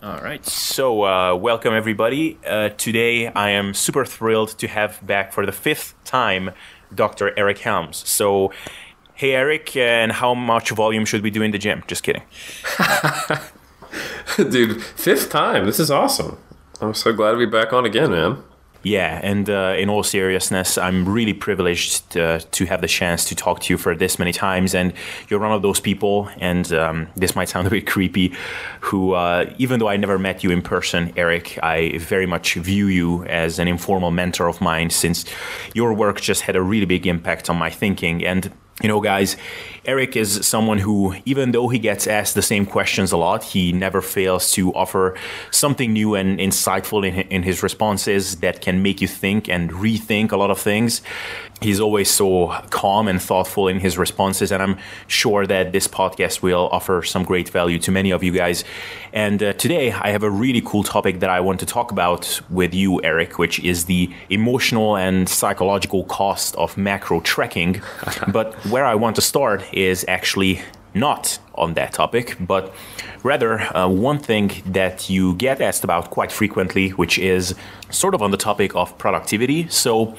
All right. So, uh, welcome everybody. Uh, today, I am super thrilled to have back for the fifth time Dr. Eric Helms. So, hey, Eric, and how much volume should we do in the gym? Just kidding. Dude, fifth time. This is awesome. I'm so glad to be back on again, man. Yeah, and uh, in all seriousness, I'm really privileged uh, to have the chance to talk to you for this many times. And you're one of those people, and um, this might sound a bit creepy, who, uh, even though I never met you in person, Eric, I very much view you as an informal mentor of mine since your work just had a really big impact on my thinking. And you know, guys, Eric is someone who, even though he gets asked the same questions a lot, he never fails to offer something new and insightful in, in his responses that can make you think and rethink a lot of things. He's always so calm and thoughtful in his responses, and I'm sure that this podcast will offer some great value to many of you guys. And uh, today, I have a really cool topic that I want to talk about with you, Eric, which is the emotional and psychological cost of macro tracking. but where I want to start is actually not on that topic, but rather uh, one thing that you get asked about quite frequently, which is sort of on the topic of productivity. So,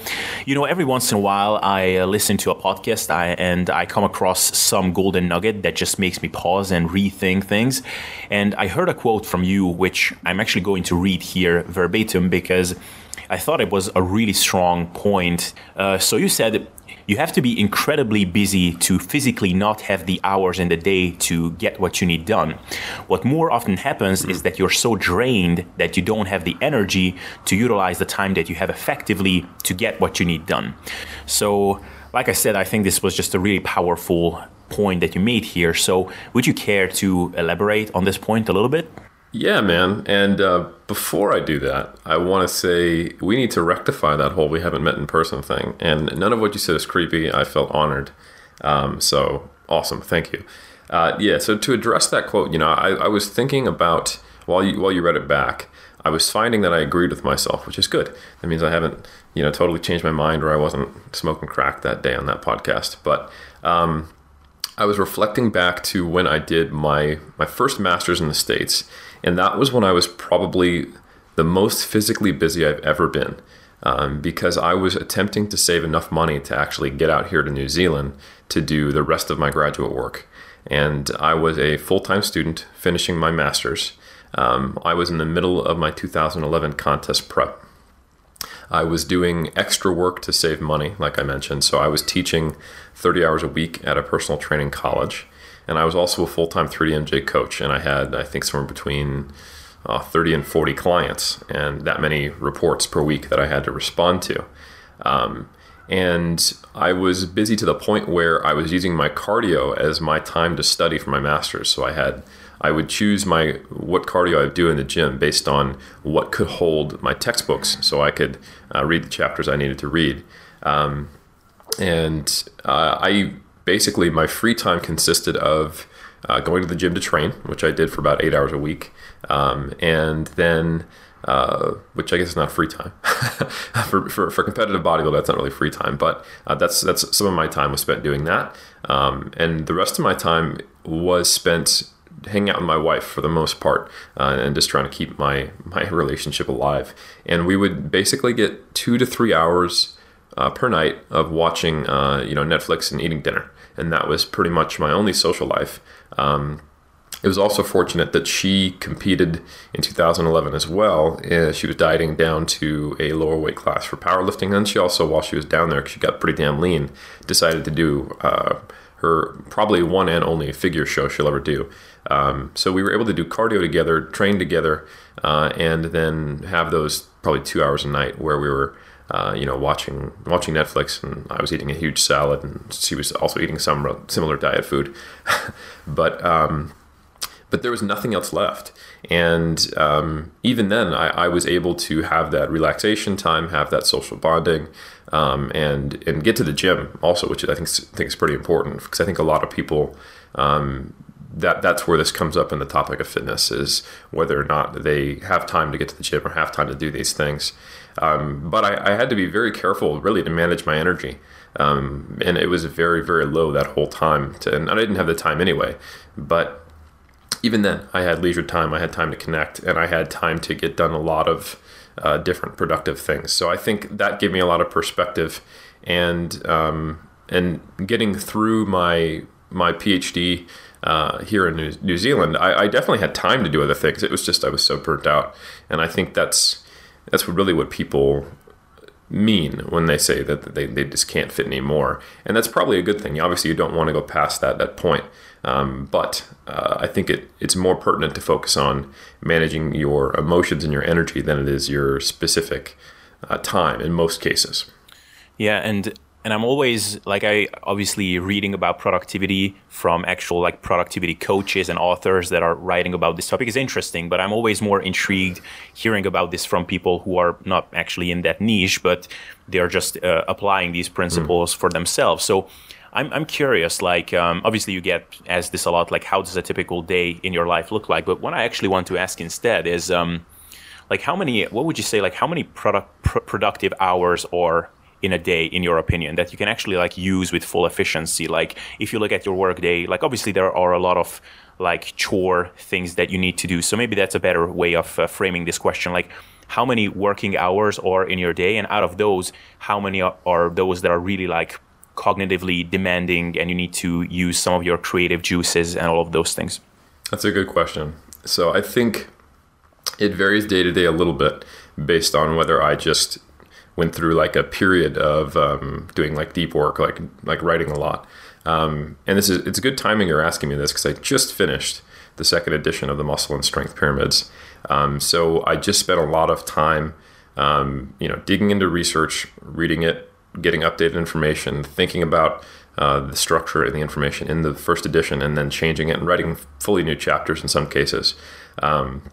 you know, every once in a while I uh, listen to a podcast I, and I come across some golden nugget that just makes me pause and rethink things. And I heard a quote from you, which I'm actually going to read here verbatim because I thought it was a really strong point. Uh, so you said, you have to be incredibly busy to physically not have the hours in the day to get what you need done. What more often happens is that you're so drained that you don't have the energy to utilize the time that you have effectively to get what you need done. So, like I said, I think this was just a really powerful point that you made here. So, would you care to elaborate on this point a little bit? Yeah, man. And uh, before I do that, I want to say we need to rectify that whole we haven't met in person thing. And none of what you said is creepy. I felt honored. Um, so awesome. Thank you. Uh, yeah. So to address that quote, you know, I, I, was thinking about while you while you read it back, I was finding that I agreed with myself, which is good. That means I haven't, you know, totally changed my mind or I wasn't smoking crack that day on that podcast. But um, I was reflecting back to when I did my my first master's in the states and that was when I was probably the most physically busy I've ever been um, because I was attempting to save enough money to actually get out here to New Zealand to do the rest of my graduate work. And I was a full time student finishing my master's. Um, I was in the middle of my 2011 contest prep. I was doing extra work to save money, like I mentioned. So I was teaching 30 hours a week at a personal training college and I was also a full time 3DMJ coach, and I had I think somewhere between uh, 30 and 40 clients, and that many reports per week that I had to respond to. Um, and I was busy to the point where I was using my cardio as my time to study for my master's. So I had I would choose my what cardio I would do in the gym based on what could hold my textbooks, so I could uh, read the chapters I needed to read. Um, and uh, I basically my free time consisted of uh, going to the gym to train, which I did for about eight hours a week, um, and then. Uh, which I guess is not free time for, for, for competitive bodybuilding. That's not really free time, but uh, that's that's some of my time was spent doing that, um, and the rest of my time was spent hanging out with my wife for the most part, uh, and just trying to keep my my relationship alive. And we would basically get two to three hours uh, per night of watching, uh, you know, Netflix and eating dinner and that was pretty much my only social life. Um, it was also fortunate that she competed in 2011 as well. Uh, she was dieting down to a lower weight class for powerlifting. And she also, while she was down there, she got pretty damn lean, decided to do uh, her probably one and only figure show she'll ever do. Um, so we were able to do cardio together, train together, uh, and then have those probably two hours a night where we were uh, you know, watching watching Netflix, and I was eating a huge salad, and she was also eating some similar diet food, but um, but there was nothing else left. And um, even then, I, I, was able to have that relaxation time, have that social bonding, um, and and get to the gym also, which I think think is pretty important because I think a lot of people um, that that's where this comes up in the topic of fitness is whether or not they have time to get to the gym or have time to do these things. Um, but I, I, had to be very careful, really, to manage my energy. Um, and it was very, very low that whole time. To, and I didn't have the time anyway. But even then, I had leisure time. I had time to connect, and I had time to get done a lot of uh, different productive things. So I think that gave me a lot of perspective, and um, and getting through my my PhD uh, here in New, New Zealand, I, I, definitely had time to do other things. It was just I was so burnt out, and I think that's that's really what people mean when they say that they, they just can't fit anymore. And that's probably a good thing. Obviously, you don't want to go past that that point. Um, but uh, I think it, it's more pertinent to focus on managing your emotions and your energy than it is your specific uh, time in most cases. Yeah, and and I'm always like I obviously reading about productivity from actual like productivity coaches and authors that are writing about this topic is interesting, but I'm always more intrigued hearing about this from people who are not actually in that niche, but they are just uh, applying these principles mm. for themselves. So I'm, I'm curious, like, um, obviously you get asked this a lot, like, how does a typical day in your life look like? But what I actually want to ask instead is, um, like, how many, what would you say, like, how many product, pr- productive hours or in a day in your opinion that you can actually like use with full efficiency? Like if you look at your work day like obviously there are a lot of like chore things that you need to do. So maybe that's a better way of uh, framing this question. Like how many working hours are in your day? And out of those how many are those that are really like cognitively demanding and you need to use some of your creative juices and all of those things? That's a good question. So i think it varies day to day a little bit based on whether i just went through like a period of um, doing like deep work, like like writing a lot. Um, and this is it's good timing you're asking me this because I just finished the second edition of the Muscle and Strength Pyramids. Um, so I just spent a lot of time, um, you know, digging into research, reading it, getting updated information, thinking about uh, the structure and the information in the first edition, and then changing it and writing fully new chapters in some cases. Um,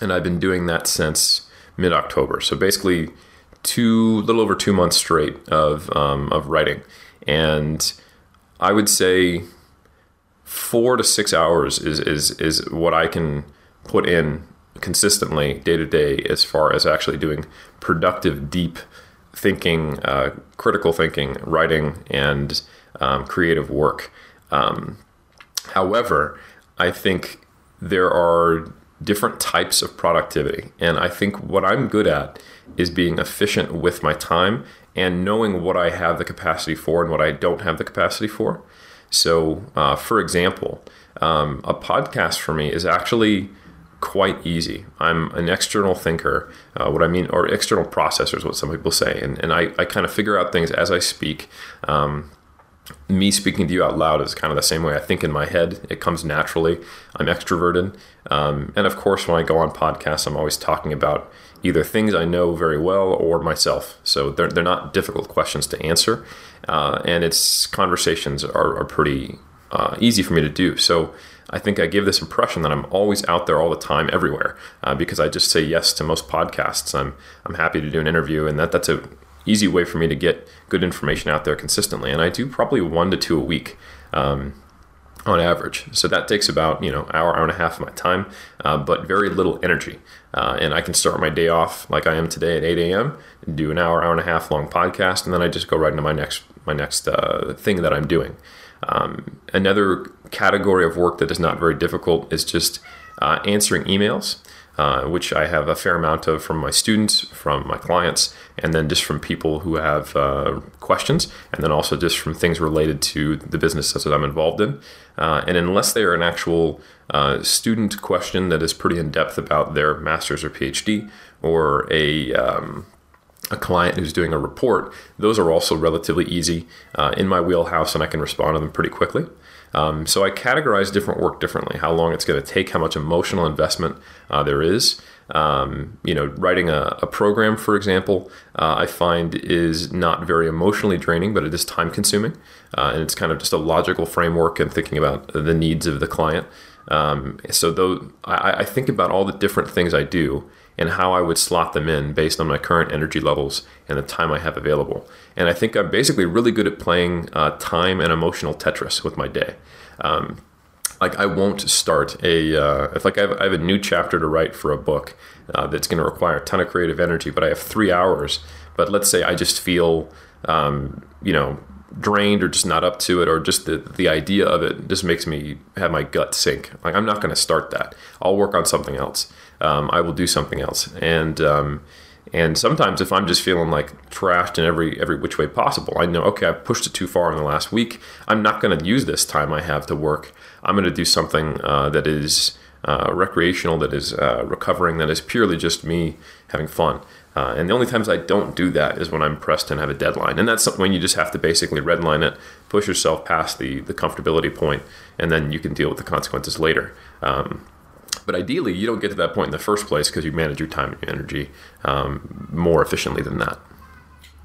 and I've been doing that since mid October. So basically, two, little over two months straight of um, of writing, and I would say four to six hours is is is what I can put in consistently day to day as far as actually doing productive, deep thinking, uh, critical thinking, writing, and um, creative work. Um, however, I think there are different types of productivity, and I think what I'm good at is being efficient with my time and knowing what I have the capacity for and what I don't have the capacity for. So, uh, for example, um, a podcast for me is actually quite easy. I'm an external thinker, uh, what I mean, or external processor is what some people say. And, and I, I kind of figure out things as I speak. Um, me speaking to you out loud is kind of the same way I think in my head. It comes naturally. I'm extroverted. Um, and of course, when I go on podcasts, I'm always talking about either things I know very well or myself. So they're, they're not difficult questions to answer. Uh, and its conversations are, are pretty uh, easy for me to do. So I think I give this impression that I'm always out there all the time, everywhere, uh, because I just say yes to most podcasts. I'm I'm happy to do an interview, and that that's a easy way for me to get good information out there consistently. And I do probably one to two a week. Um, on average. So that takes about you know hour, hour and a half of my time, uh, but very little energy. Uh, and I can start my day off like I am today at 8 a.m. do an hour, hour and a half long podcast, and then I just go right into my next my next uh, thing that I'm doing. Um, another category of work that is not very difficult is just uh, answering emails uh, which I have a fair amount of from my students, from my clients, and then just from people who have uh, questions, and then also just from things related to the businesses that I'm involved in. Uh, and unless they are an actual uh, student question that is pretty in depth about their master's or PhD, or a um, a client who's doing a report, those are also relatively easy uh, in my wheelhouse, and I can respond to them pretty quickly. Um, so I categorize different work differently, how long it's going to take, how much emotional investment uh, there is. Um, you know, writing a, a program, for example, uh, I find is not very emotionally draining, but it is time consuming. Uh, and it's kind of just a logical framework and thinking about the needs of the client. Um, so though I, I think about all the different things I do and how I would slot them in based on my current energy levels and the time I have available. And I think I'm basically really good at playing uh, time and emotional Tetris with my day. Um, like I won't start a uh, if like I have, I have, a new chapter to write for a book uh, that's going to require a ton of creative energy, but I have three hours. But let's say I just feel um, you know drained or just not up to it or just the, the idea of it just makes me have my gut sink like i'm not going to start that i'll work on something else um, i will do something else and um, and sometimes if i'm just feeling like trashed in every every which way possible i know okay i've pushed it too far in the last week i'm not going to use this time i have to work i'm going to do something uh, that is uh, recreational that is uh, recovering that is purely just me having fun uh, and the only times I don't do that is when I'm pressed and have a deadline. And that's when you just have to basically redline it, push yourself past the, the comfortability point, and then you can deal with the consequences later. Um, but ideally, you don't get to that point in the first place because you manage your time and your energy um, more efficiently than that.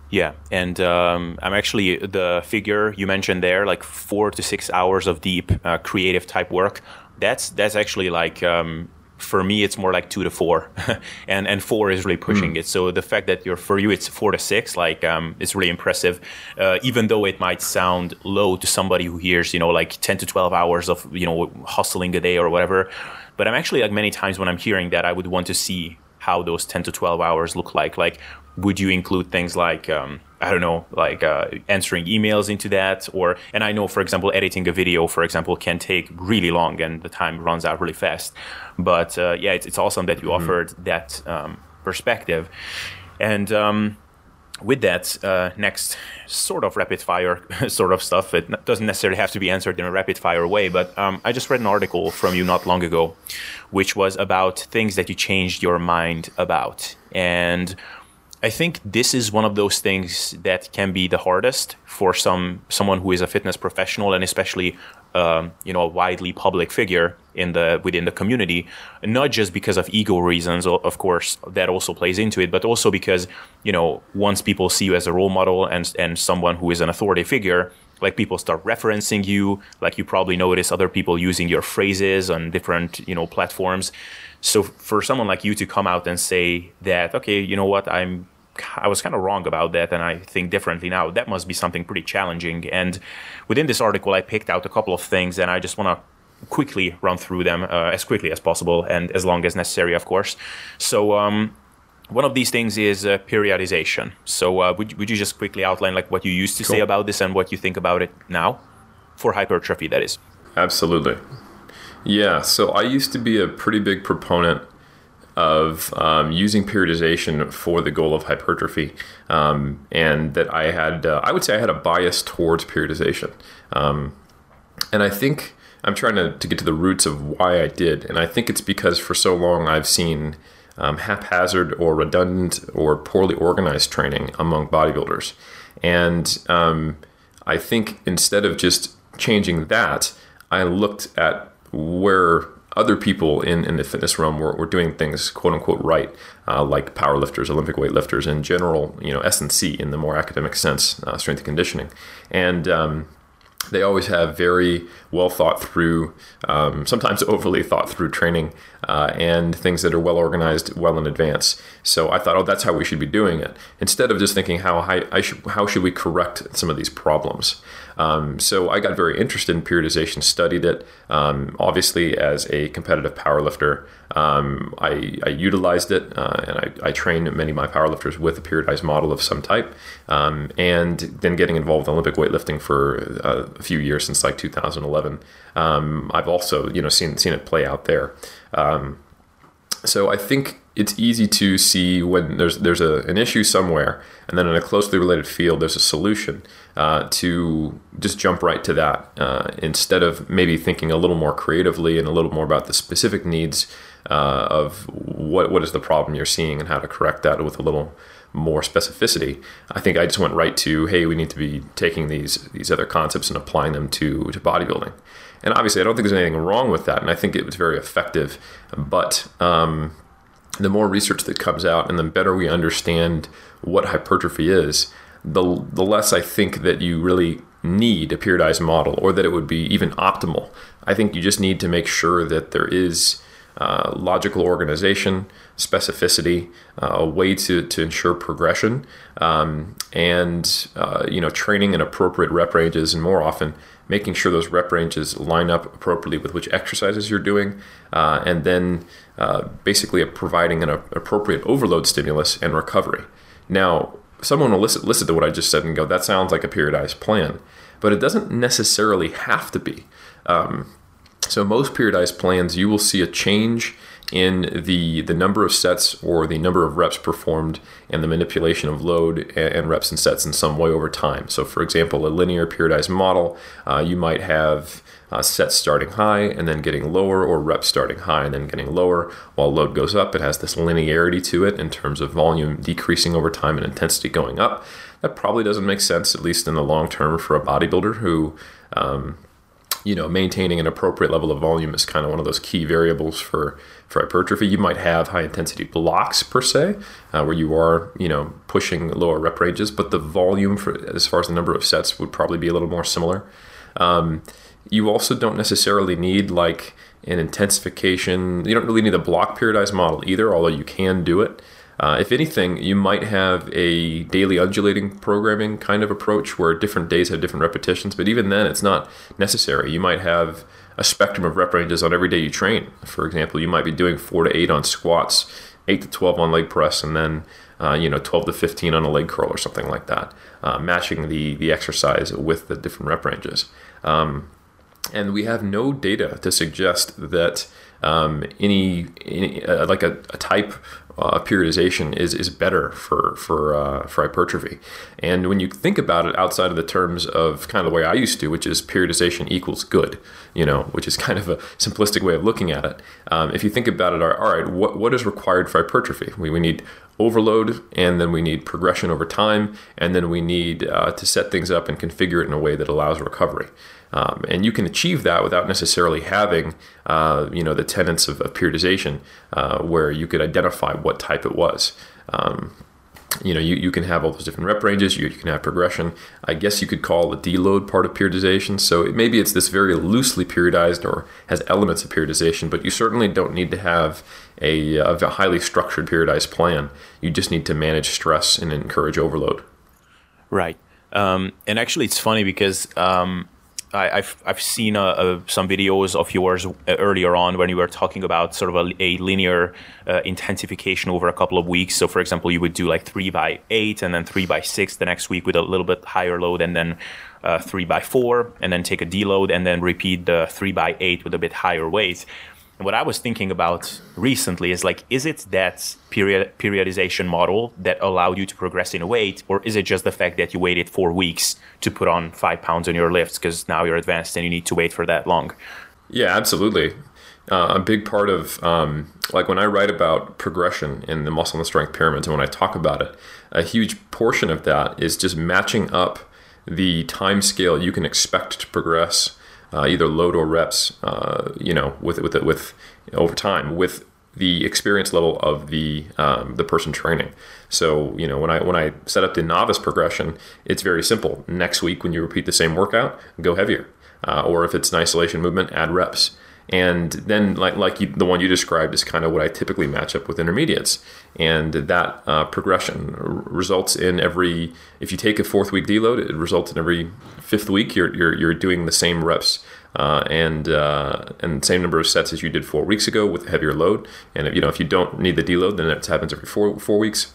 Yeah, and um, I'm actually the figure you mentioned there, like four to six hours of deep uh, creative type work. That's that's actually like um, for me it's more like two to four and and four is really pushing mm. it so the fact that you're for you it's four to six like um it's really impressive uh, even though it might sound low to somebody who hears you know like 10 to 12 hours of you know hustling a day or whatever but i'm actually like many times when i'm hearing that i would want to see how those 10 to 12 hours look like like would you include things like um, I don't know, like uh, answering emails into that, or and I know, for example, editing a video, for example, can take really long, and the time runs out really fast. But uh, yeah, it's, it's awesome that you mm-hmm. offered that um, perspective, and um, with that, uh, next sort of rapid fire sort of stuff. It doesn't necessarily have to be answered in a rapid fire way, but um, I just read an article from you not long ago, which was about things that you changed your mind about, and I think this is one of those things that can be the hardest for some someone who is a fitness professional and especially um, you know a widely public figure in the within the community. Not just because of ego reasons, of course, that also plays into it, but also because you know once people see you as a role model and and someone who is an authority figure, like people start referencing you like you probably notice other people using your phrases on different you know platforms so for someone like you to come out and say that okay you know what i'm I was kind of wrong about that, and I think differently now. That must be something pretty challenging. And within this article, I picked out a couple of things, and I just want to quickly run through them uh, as quickly as possible and as long as necessary, of course. So, um, one of these things is uh, periodization. So, uh, would would you just quickly outline like what you used to cool. say about this and what you think about it now for hypertrophy? That is. Absolutely. Yeah. So I used to be a pretty big proponent of um, using periodization for the goal of hypertrophy, um, and that I had, uh, I would say, I had a bias towards periodization, um, and I think I'm trying to, to get to the roots of why I did, and I think it's because for so long I've seen um, haphazard or redundant or poorly organized training among bodybuilders, and um, I think instead of just changing that, I looked at where other people in, in the fitness realm were, were doing things quote unquote right, uh, like powerlifters, Olympic weightlifters, in general, you know, S&C in the more academic sense, uh, strength and conditioning. And um, they always have very well thought through, um, sometimes overly thought through training uh, and things that are well organized well in advance. So I thought, oh, that's how we should be doing it, instead of just thinking how I, I should, how should we correct some of these problems. Um, so I got very interested in periodization, studied it. Um, obviously, as a competitive powerlifter, um, I, I, utilized it uh, and I, I, trained many of my powerlifters with a periodized model of some type. Um, and then getting involved in Olympic weightlifting for uh, a few years since like 2011, um, I've also you know seen seen it play out there. Um, so I think it's easy to see when there's there's a, an issue somewhere, and then in a closely related field, there's a solution. Uh, to just jump right to that uh, instead of maybe thinking a little more creatively and a little more about the specific needs uh, of what what is the problem you're seeing and how to correct that with a little more specificity. I think I just went right to hey, we need to be taking these these other concepts and applying them to to bodybuilding. And obviously, I don't think there's anything wrong with that, and I think it was very effective. But um, the more research that comes out, and the better we understand what hypertrophy is, the the less I think that you really need a periodized model, or that it would be even optimal. I think you just need to make sure that there is uh, logical organization, specificity, uh, a way to, to ensure progression, um, and uh, you know training in appropriate rep ranges, and more often making sure those rep ranges line up appropriately with which exercises you're doing, uh, and then uh, basically providing an appropriate overload stimulus and recovery. Now, someone will listen, listen to what I just said and go, that sounds like a periodized plan. But it doesn't necessarily have to be. Um, so most periodized plans, you will see a change in the the number of sets or the number of reps performed and the manipulation of load and, reps and sets in some way over time. So, for example, a linear periodized model, uh, you might have uh, sets starting high and then getting lower, or reps starting high and then getting lower. While load goes up, it has this linearity to it in terms of volume decreasing over time and intensity going up. That probably doesn't make sense, at least in the long term, for a bodybuilder who um, you know, maintaining an appropriate level of volume is kind of one of those key variables for, for hypertrophy. You might have high intensity blocks per se, uh, where you are, you know, pushing lower rep ranges, but the volume for as far as the number of sets would probably be a little more similar. Um, you also don't necessarily need like an intensification. You don't really need a block periodized model either, although you can do it. Uh, if anything, you might have a daily undulating programming kind of approach where different days have different repetitions, but even then, it's not necessary. You might have a spectrum of rep ranges on every day you train. For example, you might be doing four to eight on squats, eight to 12 on leg press, and then uh, you know 12 to 15 on a leg curl or something like that, uh, matching the, the exercise with the different rep ranges. Um, and we have no data to suggest that um, any, any uh, like a, a, type uh, periodization is is better for for uh, for hypertrophy. And when you think about it outside of the terms of kind of the way I used to, which is periodization equals good, you know, which is kind of a simplistic way of looking at it. Um, if you think about it, all right, what what is required for hypertrophy? We, we need overload, and then we need progression over time, and then we need uh, to set things up and configure it in a way that allows recovery. Um, and you can achieve that without necessarily having, uh, you know, the tenets of, of periodization, uh, where you could identify what type it was. Um, you know, you, you can have all those different rep ranges. You, you can have progression. I guess you could call the deload part of periodization. So it, maybe it's this very loosely periodized or has elements of periodization, but you certainly don't need to have a, a highly structured periodized plan. You just need to manage stress and encourage overload. Right. Um, and actually, it's funny because um, I, have I've seen uh, uh, some videos of yours uh, earlier on when you were talking about sort of a, a linear uh, intensification over a couple of weeks. So, for example, you would do like three by eight and then three by six the next week with a little bit higher load, and then three by four, and then take a deload, and then repeat the three by eight with a bit higher weight what I was thinking about recently is like, is it that period periodization model that allowed you to progress in weight, or is it just the fact that you waited four weeks to put on five pounds on your lifts because now you're advanced and you need to wait for that long? Yeah, absolutely. Uh, a big part of um, like when I write about progression in the muscle and strength pyramids, and when I talk about it, a huge portion of that is just matching up the time scale you can expect to progress uh, either load or reps, uh, you know, with with with over time with the experience level of the um, the person training. So you know when I when I set up the novice progression, it's very simple. Next week when you repeat the same workout, go heavier, uh, or if it's an isolation movement, add reps. And then, like like you, the one you described, is kind of what I typically match up with intermediates, and that uh, progression results in every. If you take a fourth week deload, it results in every fifth week you're you're, you're doing the same reps uh, and uh, and same number of sets as you did four weeks ago with a heavier load. And if, you know if you don't need the deload, then it happens every four four weeks.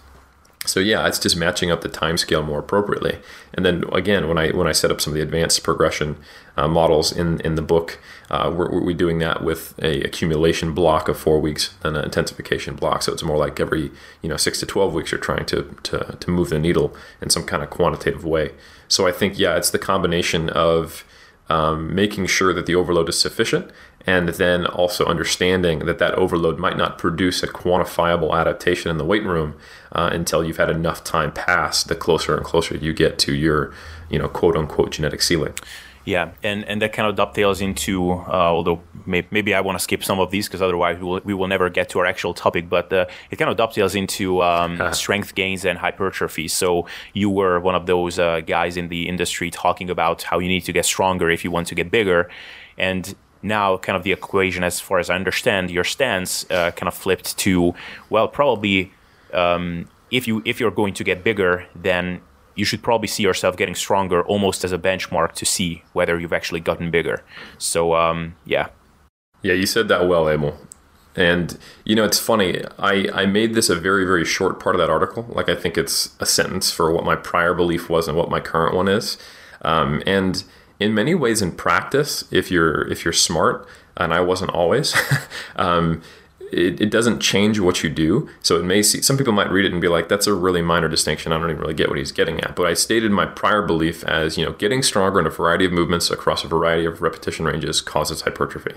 So yeah, it's just matching up the time scale more appropriately. And then again, when I when I set up some of the advanced progression uh, models in in the book, uh, we're, we're doing that with a accumulation block of four weeks and an intensification block. So it's more like every you know six to twelve weeks you're trying to to to move the needle in some kind of quantitative way. So I think yeah, it's the combination of um, making sure that the overload is sufficient, and then also understanding that that overload might not produce a quantifiable adaptation in the weight room uh, until you've had enough time pass the closer and closer you get to your, you know, quote unquote genetic ceiling. Yeah, and, and that kind of dovetails into, uh, although may, maybe I want to skip some of these because otherwise we will, we will never get to our actual topic, but uh, it kind of dovetails into um, uh-huh. strength gains and hypertrophy. So you were one of those uh, guys in the industry talking about how you need to get stronger if you want to get bigger. And now kind of the equation as far as i understand your stance uh, kind of flipped to well probably um, if you if you're going to get bigger then you should probably see yourself getting stronger almost as a benchmark to see whether you've actually gotten bigger. So um, yeah. Yeah, you said that well, Emil. And you know, it's funny. I I made this a very very short part of that article. Like I think it's a sentence for what my prior belief was and what my current one is. Um, and in many ways, in practice, if you're if you're smart, and I wasn't always, um, it, it, doesn't change what you do. So it may see some people might read it and be like, that's a really minor distinction. I don't even really get what he's getting at. But I stated my prior belief as, you know, getting stronger in a variety of movements across a variety of repetition ranges causes hypertrophy.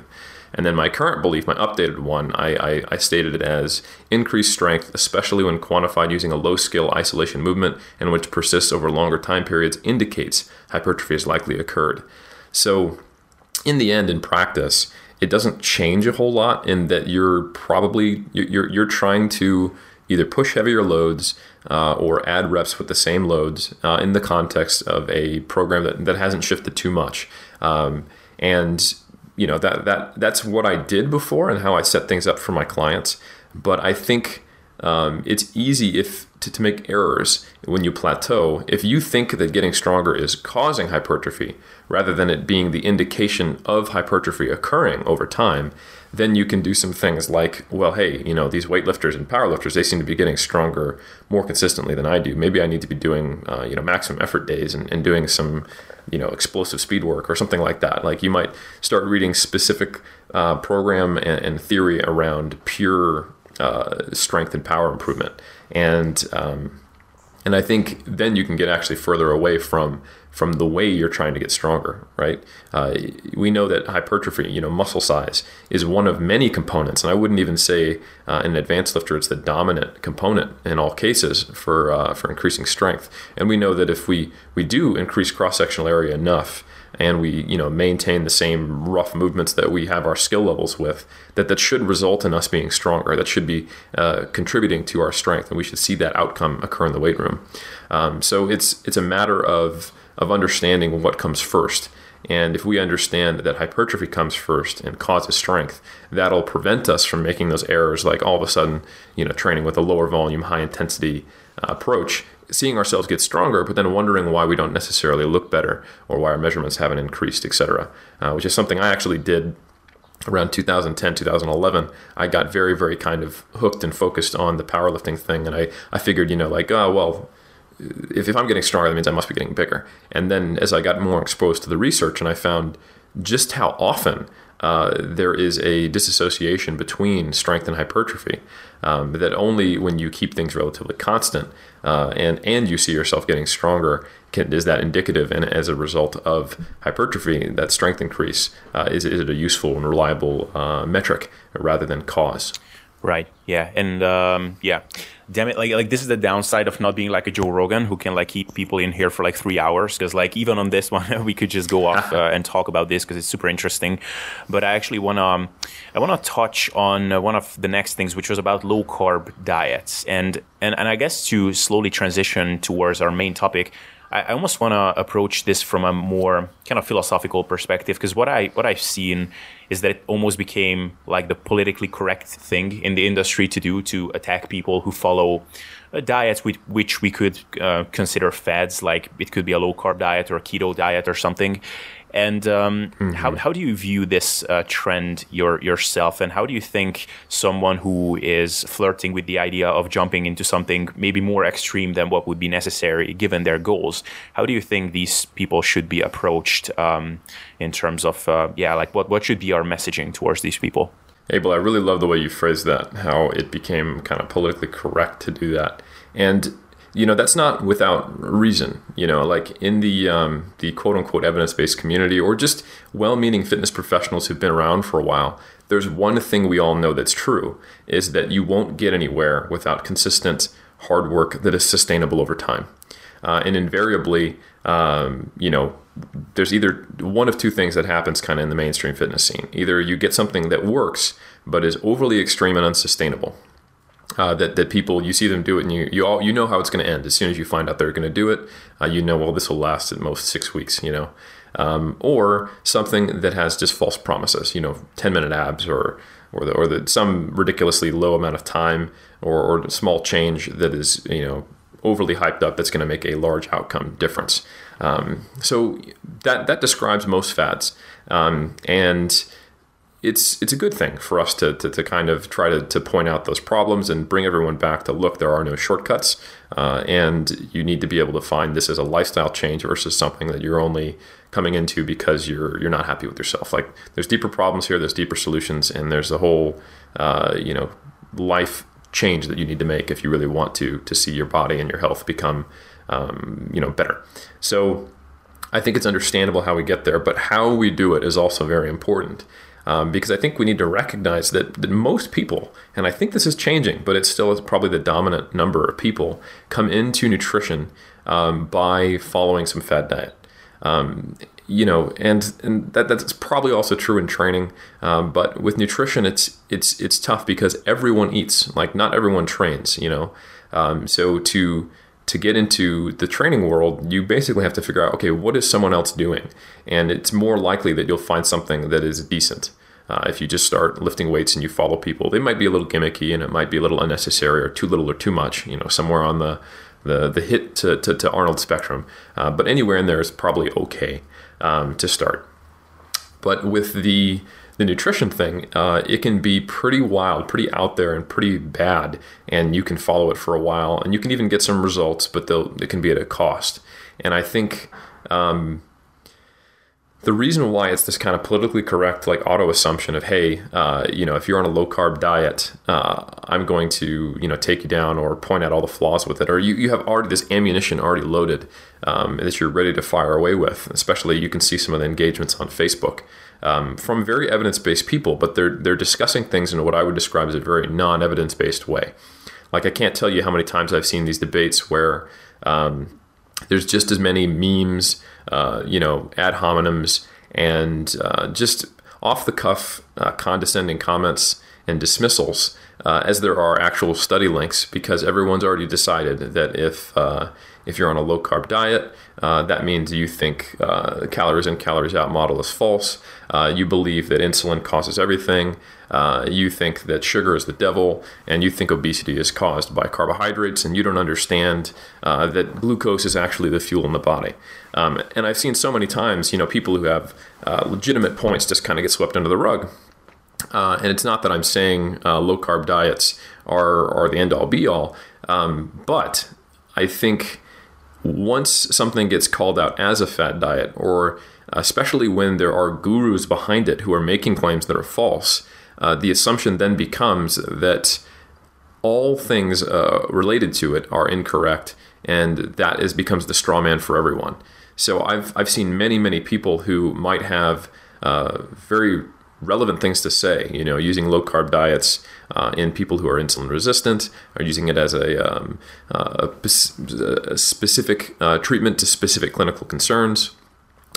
And then my current belief, my updated one, I, I, I stated it as increased strength, especially when quantified using a low skill isolation movement and which persists over longer time periods, indicates hypertrophy has likely occurred. So in the end, in practice, it doesn't change a whole lot in that you're probably you're you're trying to either push heavier loads uh, or add reps with the same loads uh, in the context of a program that, that hasn't shifted too much. Um, and you know that that that's what I did before and how I set things up for my clients. But I think um, it's easy if to, to make errors when you plateau. If you think that getting stronger is causing hypertrophy rather than it being the indication of hypertrophy occurring over time, then you can do some things like, well, hey, you know, these weightlifters and powerlifters, they seem to be getting stronger more consistently than I do. Maybe I need to be doing, uh, you know, maximum effort days and, and doing some, you know, explosive speed work or something like that. Like you might start reading specific uh, program and, and, theory around pure uh, strength and power improvement. And, um, and I think then you can get actually further away from from the way you're trying to get stronger, right? Uh, we know that hypertrophy, you know, muscle size is one of many components, and I wouldn't even say uh, an advanced lifter it's the dominant component in all cases for uh, for increasing strength. And we know that if we we do increase cross sectional area enough, and we you know maintain the same rough movements that we have our skill levels with, that that should result in us being stronger. That should be uh, contributing to our strength, and we should see that outcome occur in the weight room. Um, so it's it's a matter of of understanding what comes first. And if we understand that hypertrophy comes first and causes strength, that'll prevent us from making those errors like all of a sudden, you know, training with a lower volume, high intensity uh, approach, seeing ourselves get stronger, but then wondering why we don't necessarily look better or why our measurements haven't increased, etc. Uh, which is something I actually did around 2010 2011 i got very very kind of hooked and focused on the powerlifting thing and i, I figured you know like oh well if, if I'm getting stronger, that means I must be getting bigger. And then as I got more exposed to the research and I found just how often uh, there is a disassociation between strength and hypertrophy. Um, that only when you keep things relatively constant uh, and and you see yourself getting stronger can, is that indicative. And as a result of hypertrophy, that strength increase uh, is, is it a useful and reliable uh, metric rather than cause. Right. Yeah. And um, yeah, damn it. Like, like this is the downside of not being like a Joe Rogan who can like keep people in here for like three hours. Cause like even on this one, we could just go off uh, and talk about this because it's super interesting. But I actually want to, um, I want to touch on uh, one of the next things, which was about low carb diets. And, and, and I guess to slowly transition towards our main topic, I, I almost want to approach this from a more kind of philosophical perspective because what I what I've seen is that it almost became like the politically correct thing in the industry to do to attack people who follow uh, diets with, which we could uh, consider fads, like it could be a low carb diet or a keto diet or something. And um, mm-hmm. how, how do you view this uh, trend your, yourself? And how do you think someone who is flirting with the idea of jumping into something maybe more extreme than what would be necessary given their goals, how do you think these people should be approached um, in terms of, uh, yeah, like what, what should be our messaging towards these people? Abel, I really love the way you phrased that, how it became kind of politically correct to do that. And you know that's not without reason you know like in the um, the quote unquote evidence based community or just well meaning fitness professionals who've been around for a while there's one thing we all know that's true is that you won't get anywhere without consistent hard work that is sustainable over time. Uh, and invariably um, you know there's either one of two things that happens kind of in the mainstream fitness scene. Either you get something that works but is overly extreme and unsustainable uh, that that people you see them do it and you you all you know how it's going to end. As soon as you find out they're going to do it uh, you know well this will last at most six weeks you know? Um, or something that has just false promises you know 10 minute abs or or the, or the some ridiculously low amount of time or, or small change that is you know overly hyped up that's going to make a large outcome difference. Um, so that that describes most fads. Um, and it's it's a good thing for us to, to, to kind of try to, to point out those problems and bring everyone back to look there are no shortcuts uh, and you need to be able to find this as a lifestyle change versus something that you're only coming into because you're you're not happy with yourself like there's deeper problems here there's deeper solutions and there's a whole uh, you know life change that you need to make if you really want to to see your body and your health become um, you know better so I think it's understandable how we get there, but how we do it is also very important. Um, because I think we need to recognize that, that most people, and I think this is changing, but it's still probably the dominant number of people, come into nutrition um, by following some fad diet. Um, you know, and and that that's probably also true in training. Um, but with nutrition, it's it's it's tough because everyone eats. Like not everyone trains. You know, um, so to to get into the training world, you basically have to figure out, okay, what is someone else doing? And it's more likely that you'll find something that is decent. Uh, if you just start lifting weights and you follow people, they might be a little gimmicky and it might be a little unnecessary or too little or too much, you know, somewhere on the, the, the hit to, to, to Arnold spectrum. Uh, but anywhere in there is probably okay um, to start. But with the the nutrition thing, uh, it can be pretty wild, pretty out there, and pretty bad. And you can follow it for a while, and you can even get some results, but it can be at a cost. And I think um, the reason why it's this kind of politically correct, like auto assumption of, hey, uh, you know, if you're on a low carb diet, uh, I'm going to, you know, take you down or point out all the flaws with it, or you, you have already this ammunition already loaded um, that you're ready to fire away with. Especially, you can see some of the engagements on Facebook um, from very evidence-based people, but they're they're discussing things in what I would describe as a very non-evidence-based way. Like I can't tell you how many times I've seen these debates where um, there's just as many memes, uh, you know, ad hominems, and uh, just off the cuff, uh, condescending comments and dismissals uh, as there are actual study links because everyone's already decided that if uh, if you're on a low carb diet, uh, that means you think uh, calories in, calories out model is false. Uh, you believe that insulin causes everything. Uh, you think that sugar is the devil, and you think obesity is caused by carbohydrates, and you don't understand uh, that glucose is actually the fuel in the body. Um, and I've seen so many times, you know, people who have uh, legitimate points just kind of get swept under the rug. and it's not that I'm saying low carb diets are, are the end all be all, um, but I think once something gets called out as a fat diet, or especially when there are gurus behind it who are making claims that are false, uh, the assumption then becomes that all things uh, related to it are incorrect, and that is becomes the straw man for everyone. So I've I've seen many many people who might have uh, very relevant things to say. You know, using low carb diets uh, in people who are insulin resistant, or using it as a, um, uh, a, specific uh, treatment to specific clinical concerns.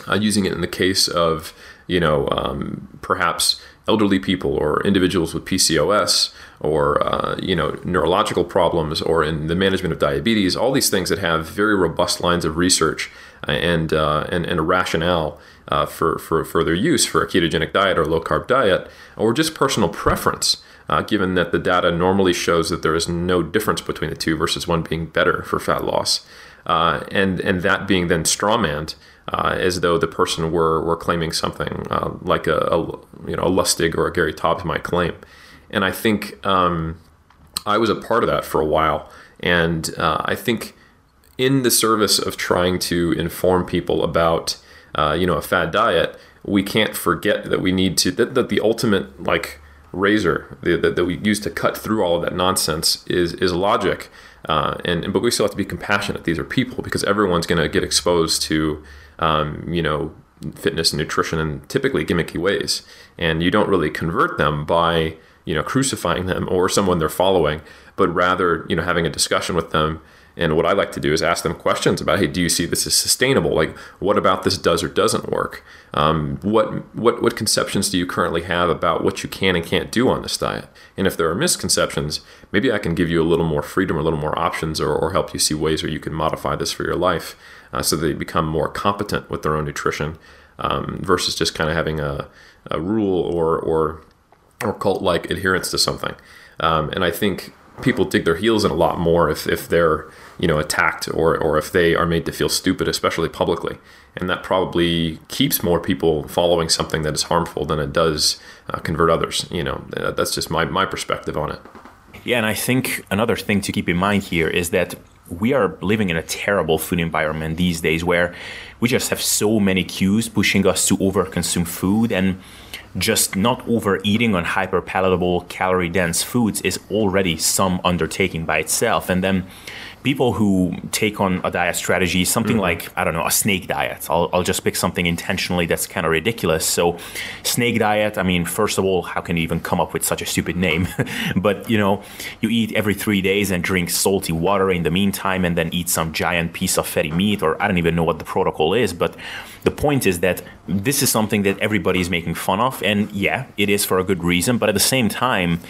Uh, using it in the case of you know um, perhaps elderly people or individuals with PCOS or uh, you know neurological problems or in the management of diabetes all these things that have very robust lines of research and uh, and, and a rationale uh, for, for, for their use for a ketogenic diet or low carb diet, or just personal preference, uh, given that the data normally shows that there is no difference between the two versus one being better for fat loss. Uh, and, and that being then strawmanned uh, as though the person were, were claiming something uh, like a, a, you know, a Lustig or a Gary Taubes might claim. And I think um, I was a part of that for a while. And uh, I think in the service of trying to inform people about uh, you know a fad diet, we can't forget that we need to that, that the ultimate like razor that, that we use to cut through all of that nonsense is is logic. Uh, and, but we still have to be compassionate. These are people because everyone's going to get exposed to um, you know fitness and nutrition in typically gimmicky ways, and you don't really convert them by you know crucifying them or someone they're following, but rather you know having a discussion with them and what I like to do is ask them questions about, hey, do you see this as sustainable? Like, what about this does or doesn't work? Um, what what what conceptions do you currently have about what you can and can't do on this diet? And if there are misconceptions, maybe I can give you a little more freedom, or a little more options, or, or help you see ways where you can modify this for your life, uh, so they become more competent with their own nutrition, um, versus just kind of having a, a rule or or or cult like adherence to something. Um, and I think people dig their heels in a lot more if, if they're you know attacked or or if they are made to feel stupid, especially publicly, and that probably keeps more people following something that is harmful than it does uh, convert others. You know, that's just my my perspective on it. Yeah, and I think another thing to keep in mind here is that we are living in a terrible food environment these days where we just have so many cues pushing us to overconsume food and just not overeating on hyper palatable calorie dense foods is already some undertaking by itself. And then people who take on a diet strategy, something mm-hmm. like, I don't know, a snake diet. I'll, I'll just pick something intentionally that's kind of ridiculous. So, snake diet, I mean, first of all, how can you even come up with such a stupid name? but, you know, you eat every three days and drink salty water in the meantime and then eat some giant piece of fatty meat, or I don't even know what the protocol is. But the point is that this is something that everybody is making fun of. And yeah, it is for a good reason. But at the same time,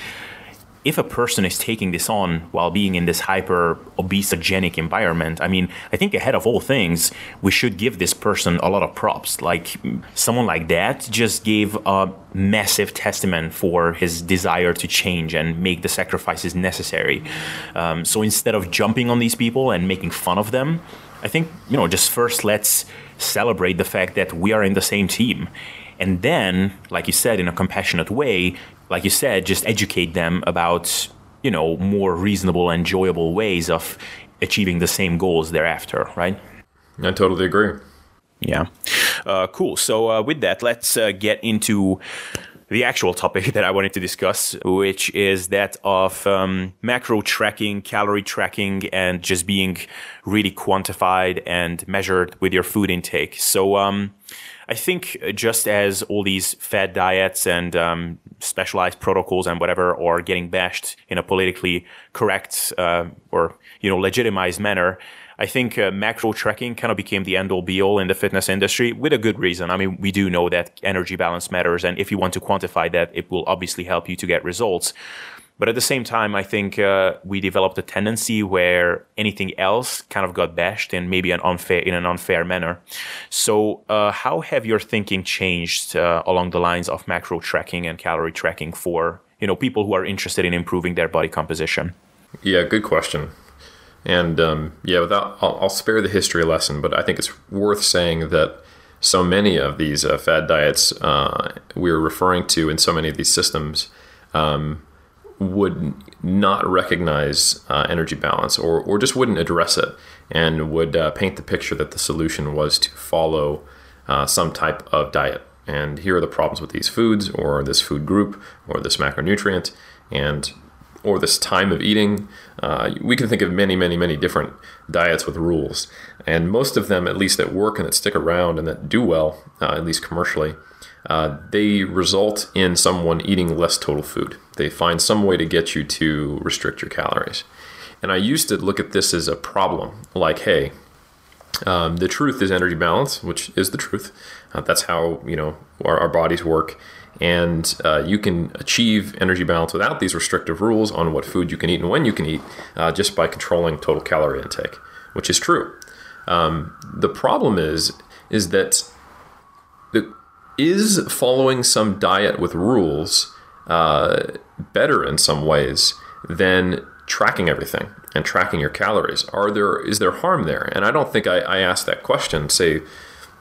if a person is taking this on while being in this hyper obesogenic environment, I mean, I think ahead of all things, we should give this person a lot of props. Like someone like that just gave a massive testament for his desire to change and make the sacrifices necessary. Um, so instead of jumping on these people and making fun of them, I think, you know, just first let's celebrate the fact that we are in the same team. And then, like you said, in a compassionate way, like you said, just educate them about you know more reasonable, enjoyable ways of achieving the same goals thereafter, right? I totally agree. Yeah, uh, cool. So uh, with that, let's uh, get into the actual topic that I wanted to discuss, which is that of um, macro tracking, calorie tracking, and just being really quantified and measured with your food intake. So, um, I think just as all these fad diets and um, specialized protocols and whatever are getting bashed in a politically correct uh, or you know legitimized manner, I think uh, macro tracking kind of became the end all be all in the fitness industry with a good reason. I mean, we do know that energy balance matters, and if you want to quantify that, it will obviously help you to get results. But at the same time, I think uh, we developed a tendency where anything else kind of got bashed in maybe an unfair in an unfair manner. So, uh, how have your thinking changed uh, along the lines of macro tracking and calorie tracking for you know people who are interested in improving their body composition? Yeah, good question. And um, yeah, without I'll, I'll, spare the history lesson, but I think it's worth saying that so many of these uh, fad diets uh, we're referring to in so many of these systems. Um, would not recognize uh, energy balance or, or just wouldn't address it and would uh, paint the picture that the solution was to follow uh, some type of diet. And here are the problems with these foods or this food group or this macronutrient and or this time of eating. Uh, we can think of many, many, many different diets with rules. And most of them, at least that work and that stick around and that do well, uh, at least commercially, uh, they result in someone eating less total food. They find some way to get you to restrict your calories. And I used to look at this as a problem like, hey, um, the truth is energy balance, which is the truth. Uh, that's how you know our, our bodies work, and uh, you can achieve energy balance without these restrictive rules on what food you can eat and when you can eat, uh, just by controlling total calorie intake, which is true. Um, the problem is is that the is following some diet with rules uh, better in some ways than tracking everything and tracking your calories? Are there is there harm there? And I don't think I, I asked that question, say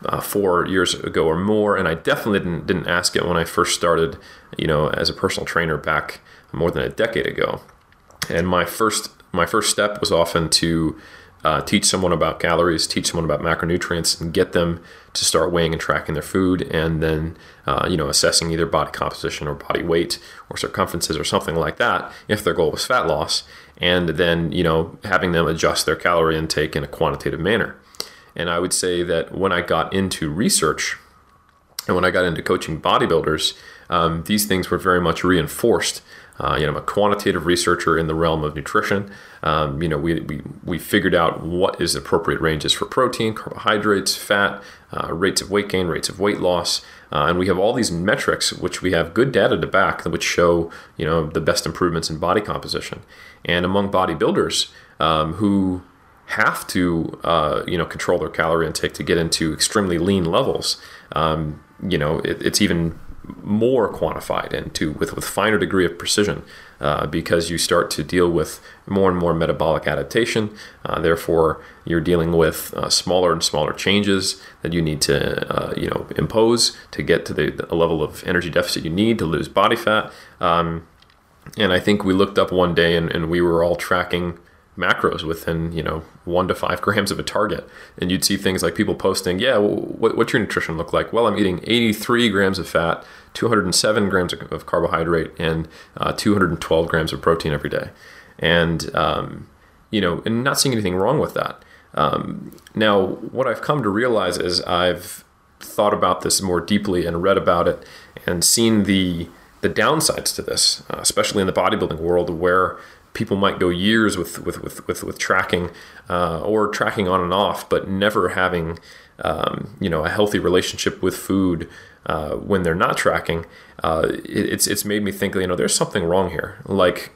uh, four years ago or more, and I definitely didn't didn't ask it when I first started, you know, as a personal trainer back more than a decade ago. And my first my first step was often to uh, teach someone about calories, teach someone about macronutrients, and get them to start weighing and tracking their food, and then uh, you know assessing either body composition or body weight or circumferences or something like that if their goal was fat loss, and then you know having them adjust their calorie intake in a quantitative manner. And I would say that when I got into research and when I got into coaching bodybuilders, um, these things were very much reinforced uh, you know, I'm a quantitative researcher in the realm of nutrition. Um, you know, we, we, we figured out what is appropriate ranges for protein, carbohydrates, fat, uh, rates of weight gain, rates of weight loss, uh, and we have all these metrics which we have good data to back, which show you know the best improvements in body composition. And among bodybuilders um, who have to uh, you know control their calorie intake to get into extremely lean levels, um, you know, it, it's even more quantified and to with with finer degree of precision uh, because you start to deal with more and more metabolic adaptation. Uh, therefore, you're dealing with uh, smaller and smaller changes that you need to uh, you know impose to get to the, the, level of energy deficit you need to lose body fat. Um, and I think we looked up one day and, and we were all tracking macros within you know one to five grams of a target. And you'd see things like people posting yeah well, what, what's your nutrition look like? Well i'm eating 83 grams of fat 207 grams of carbohydrate and uh, 212 grams of protein every day. And um, you know and not seeing anything wrong with that. Um, now what i've come to realize is i've thought about this more deeply and read about it and seen the the downsides to this uh, especially in the bodybuilding world where people might go years with with with with, with tracking uh, or tracking on and off, but never having um, you know a healthy relationship with food uh, when they're not tracking. Uh, it, it's it's made me think you know there's something wrong here. Like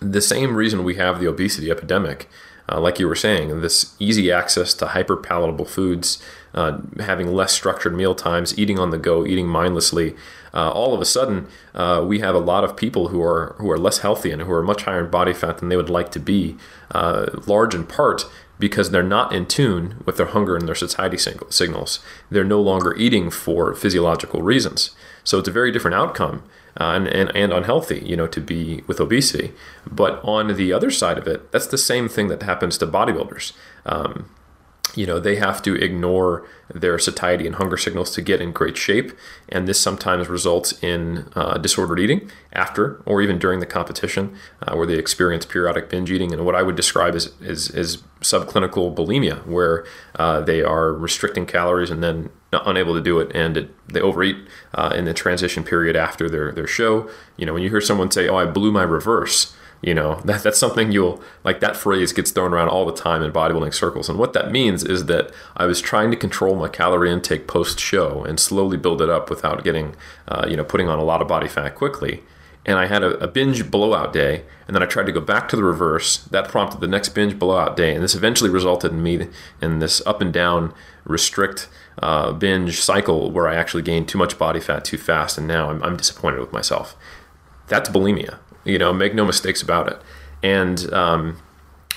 the same reason we have the obesity epidemic. Uh, like you were saying, this easy access to hyper palatable foods, uh, having less structured meal times, eating on the go, eating mindlessly, uh, all of a sudden uh, we have a lot of people who are who are less healthy and who are much higher in body fat than they would like to be, uh, large in part because they're not in tune with their hunger and their satiety signals. They're no longer eating for physiological reasons. So it's a very different outcome uh, and, and, and unhealthy, you know, to be with obesity. But on the other side of it, that's the same thing that happens to bodybuilders. Um, you know they have to ignore their satiety and hunger signals to get in great shape and this sometimes results in uh, disordered eating after or even during the competition uh, where they experience periodic binge eating and what i would describe as, as, subclinical bulimia where uh, they are restricting calories and then unable to do it and it, they overeat uh, in the transition period after their, their show. You know when you hear someone say oh i blew my reverse you know, that, that's something you'll like that phrase gets thrown around all the time in bodybuilding circles. And what that means is that I was trying to control my calorie intake post show and slowly build it up without getting, uh, you know, putting on a lot of body fat quickly. And I had a, a binge blowout day, and then I tried to go back to the reverse. That prompted the next binge blowout day, and this eventually resulted in me in this up and down restrict uh, binge cycle where I actually gained too much body fat too fast, and now I'm, I'm disappointed with myself. That's bulimia. You know, make no mistakes about it. And um,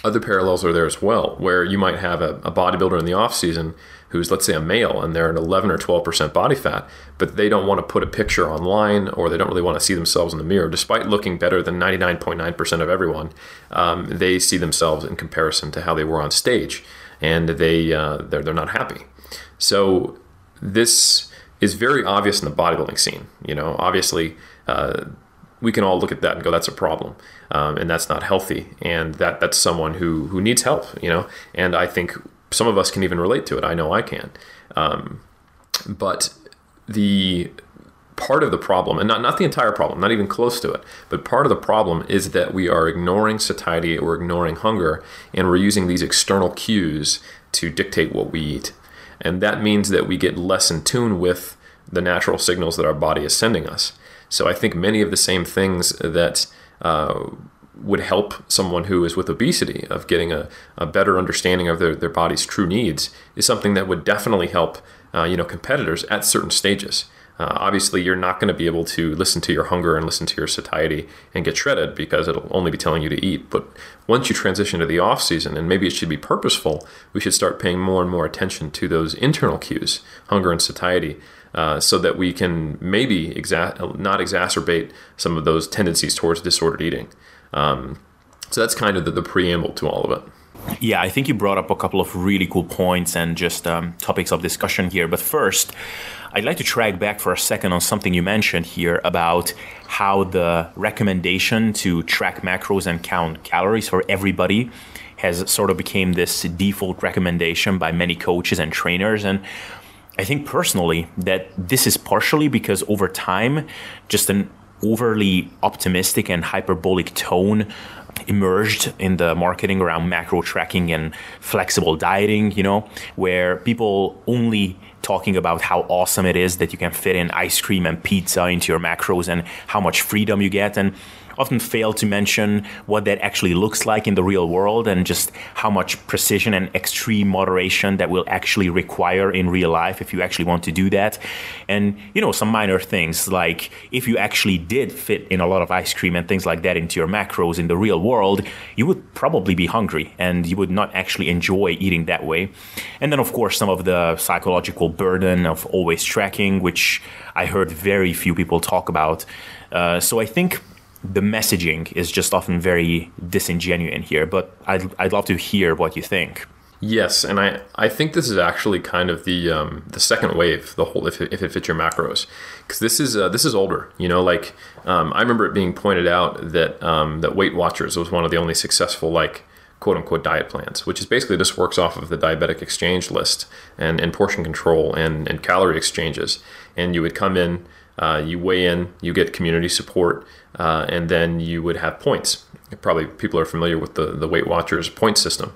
other parallels are there as well, where you might have a, a bodybuilder in the off season who's, let's say, a male, and they're at 11 or 12 percent body fat, but they don't want to put a picture online, or they don't really want to see themselves in the mirror, despite looking better than 99.9 percent of everyone. Um, they see themselves in comparison to how they were on stage, and they uh, they're, they're not happy. So this is very obvious in the bodybuilding scene. You know, obviously. Uh, we can all look at that and go, that's a problem, um, and that's not healthy, and that that's someone who who needs help, you know. And I think some of us can even relate to it. I know I can, um, but the part of the problem, and not not the entire problem, not even close to it, but part of the problem is that we are ignoring satiety, or ignoring hunger, and we're using these external cues to dictate what we eat, and that means that we get less in tune with the natural signals that our body is sending us. So I think many of the same things that uh, would help someone who is with obesity of getting a, a better understanding of their, their body's true needs is something that would definitely help uh, you know competitors at certain stages. Uh, obviously, you're not going to be able to listen to your hunger and listen to your satiety and get shredded because it'll only be telling you to eat. But once you transition to the off season, and maybe it should be purposeful, we should start paying more and more attention to those internal cues, hunger and satiety, uh, so that we can maybe exa- not exacerbate some of those tendencies towards disordered eating. Um, so that's kind of the, the, preamble to all of it. Yeah, I think you brought up a couple of really cool points and just um, topics of discussion here. But first, I'd like to track back for a second on something you mentioned here about how the recommendation to track macros and count calories for everybody has sort of became this default recommendation by many coaches and trainers and I think personally that this is partially because over time, just an overly optimistic and hyperbolic tone emerged in the marketing around macro tracking and flexible dieting, you know, where people only talking about how awesome it is that you can fit in ice cream and pizza into your macros and how much freedom you get. And often fail to mention what that actually looks like in the real world and just how much precision and extreme moderation that will actually require in real life if you actually want to do that. And, you know, some minor things like if you actually did fit in a lot of ice cream and things like that into your macros in the real world, you would probably be hungry and you would not actually enjoy eating that way. And then, of course, some of the psychological burden of always tracking, which I heard very few people talk about. Uh, so I think the messaging is just often very disingenuous here, but I'd, I'd love to hear what you think. Yes, and I, I think this is actually kind of the um, the second wave, the whole if it, if it fits your macros, because this is uh, this is older. You know, like um, I remember it being pointed out that um, that Weight Watchers was one of the only successful like quote unquote diet plans, which is basically just works off of the diabetic exchange list and, and portion control and, and calorie exchanges. And you would come in, uh, you weigh in, you get community support, uh, and then you would have points. Probably people are familiar with the, the Weight Watchers point system.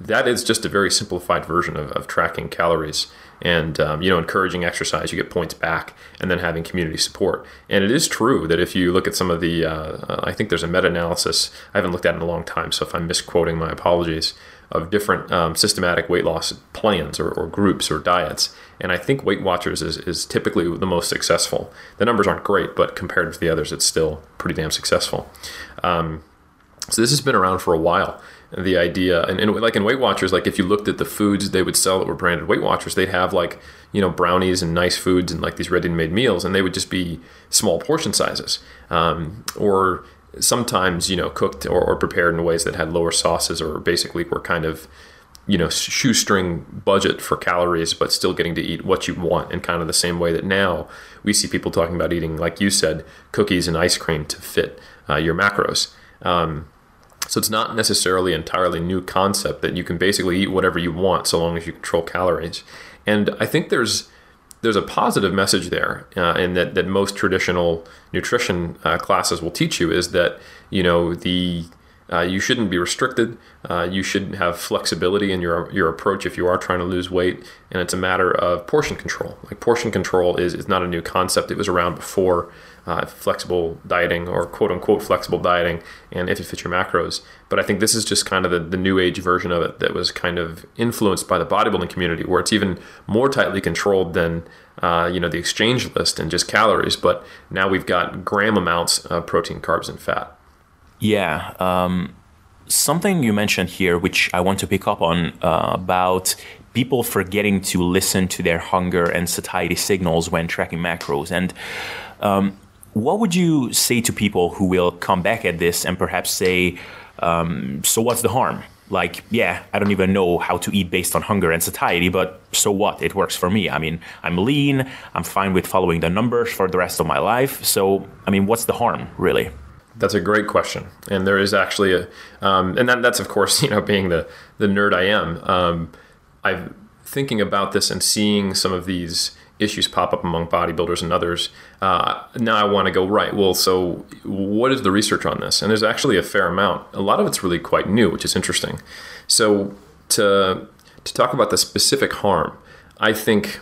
That is just a very simplified version of, of tracking calories and um, you know encouraging exercise you get points back and then having community support and it is true that if you look at some of the uh, i think there's a meta-analysis i haven't looked at in a long time so if i'm misquoting my apologies of different um, systematic weight loss plans or, or, groups or diets and i think weight watchers is, is typically the most successful. The numbers aren't great but compared to the others it's still pretty damn successful. Um, so this has been around for a while the idea. And, and, like in weight watchers like if you looked at the foods they would sell that were branded weight watchers they'd have like you know brownies and nice foods and like these ready-made meals and they would just be small portion sizes. Um, or sometimes you know cooked or, or, prepared in ways that had lower sauces or basically were kind of you know shoestring budget for calories but still getting to eat what you want in kind of the same way that now we see people talking about eating like you said cookies and ice cream to fit uh, your macros um, so it's not necessarily entirely new concept that you can basically eat whatever you want so long as you control calories. And I think there's there's a positive message there, uh, and that that most traditional nutrition uh, classes will teach you is that you know the uh, you shouldn't be restricted. Uh, you should have flexibility in your your approach if you are trying to lose weight, and it's a matter of portion control. Like portion control is is not a new concept; it was around before uh, flexible dieting or quote unquote flexible dieting and if it fits your macros. But I think this is just kind of the, the new age version of it that was kind of influenced by the bodybuilding community, where it's even more tightly controlled than uh, you know the exchange list and just calories. But now we've got gram amounts of protein, carbs, and fat. Yeah. Um, something you mentioned here, which I want to pick up on uh, about people forgetting to listen to their hunger and satiety signals when tracking macros. And um, what would you say to people who will come back at this and perhaps say, um, so what's the harm? Like, yeah, I don't even know how to eat based on hunger and satiety, but so what? It works for me. I mean, I'm lean, I'm fine with following the numbers for the rest of my life. So, I mean, what's the harm, really? That's a great question, and there is actually a, um, and that, that's of course you know being the the nerd I am. Um, I'm thinking about this and seeing some of these issues pop up among bodybuilders and others. Uh, now I want to go right. Well, so what is the research on this? And there's actually a fair amount. A lot of it's really quite new, which is interesting. So to to talk about the specific harm, I think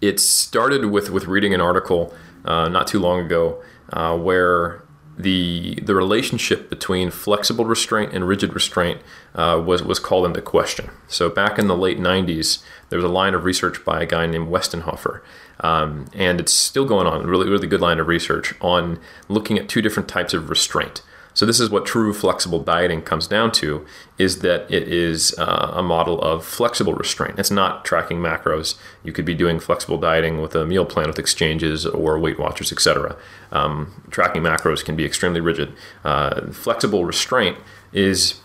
it started with with reading an article uh, not too long ago uh, where the the relationship between flexible restraint and rigid restraint uh, was was called into question. So back in the late 90s, there was a line of research by a guy named Westenhoefer, um, and it's still going on. Really, really good line of research on looking at two different types of restraint. So this is what true flexible dieting comes down to: is that it is uh, a model of flexible restraint. It's not tracking macros. You could be doing flexible dieting with a meal plan with exchanges or Weight Watchers, etc. Um, tracking macros can be extremely rigid. Uh, flexible restraint is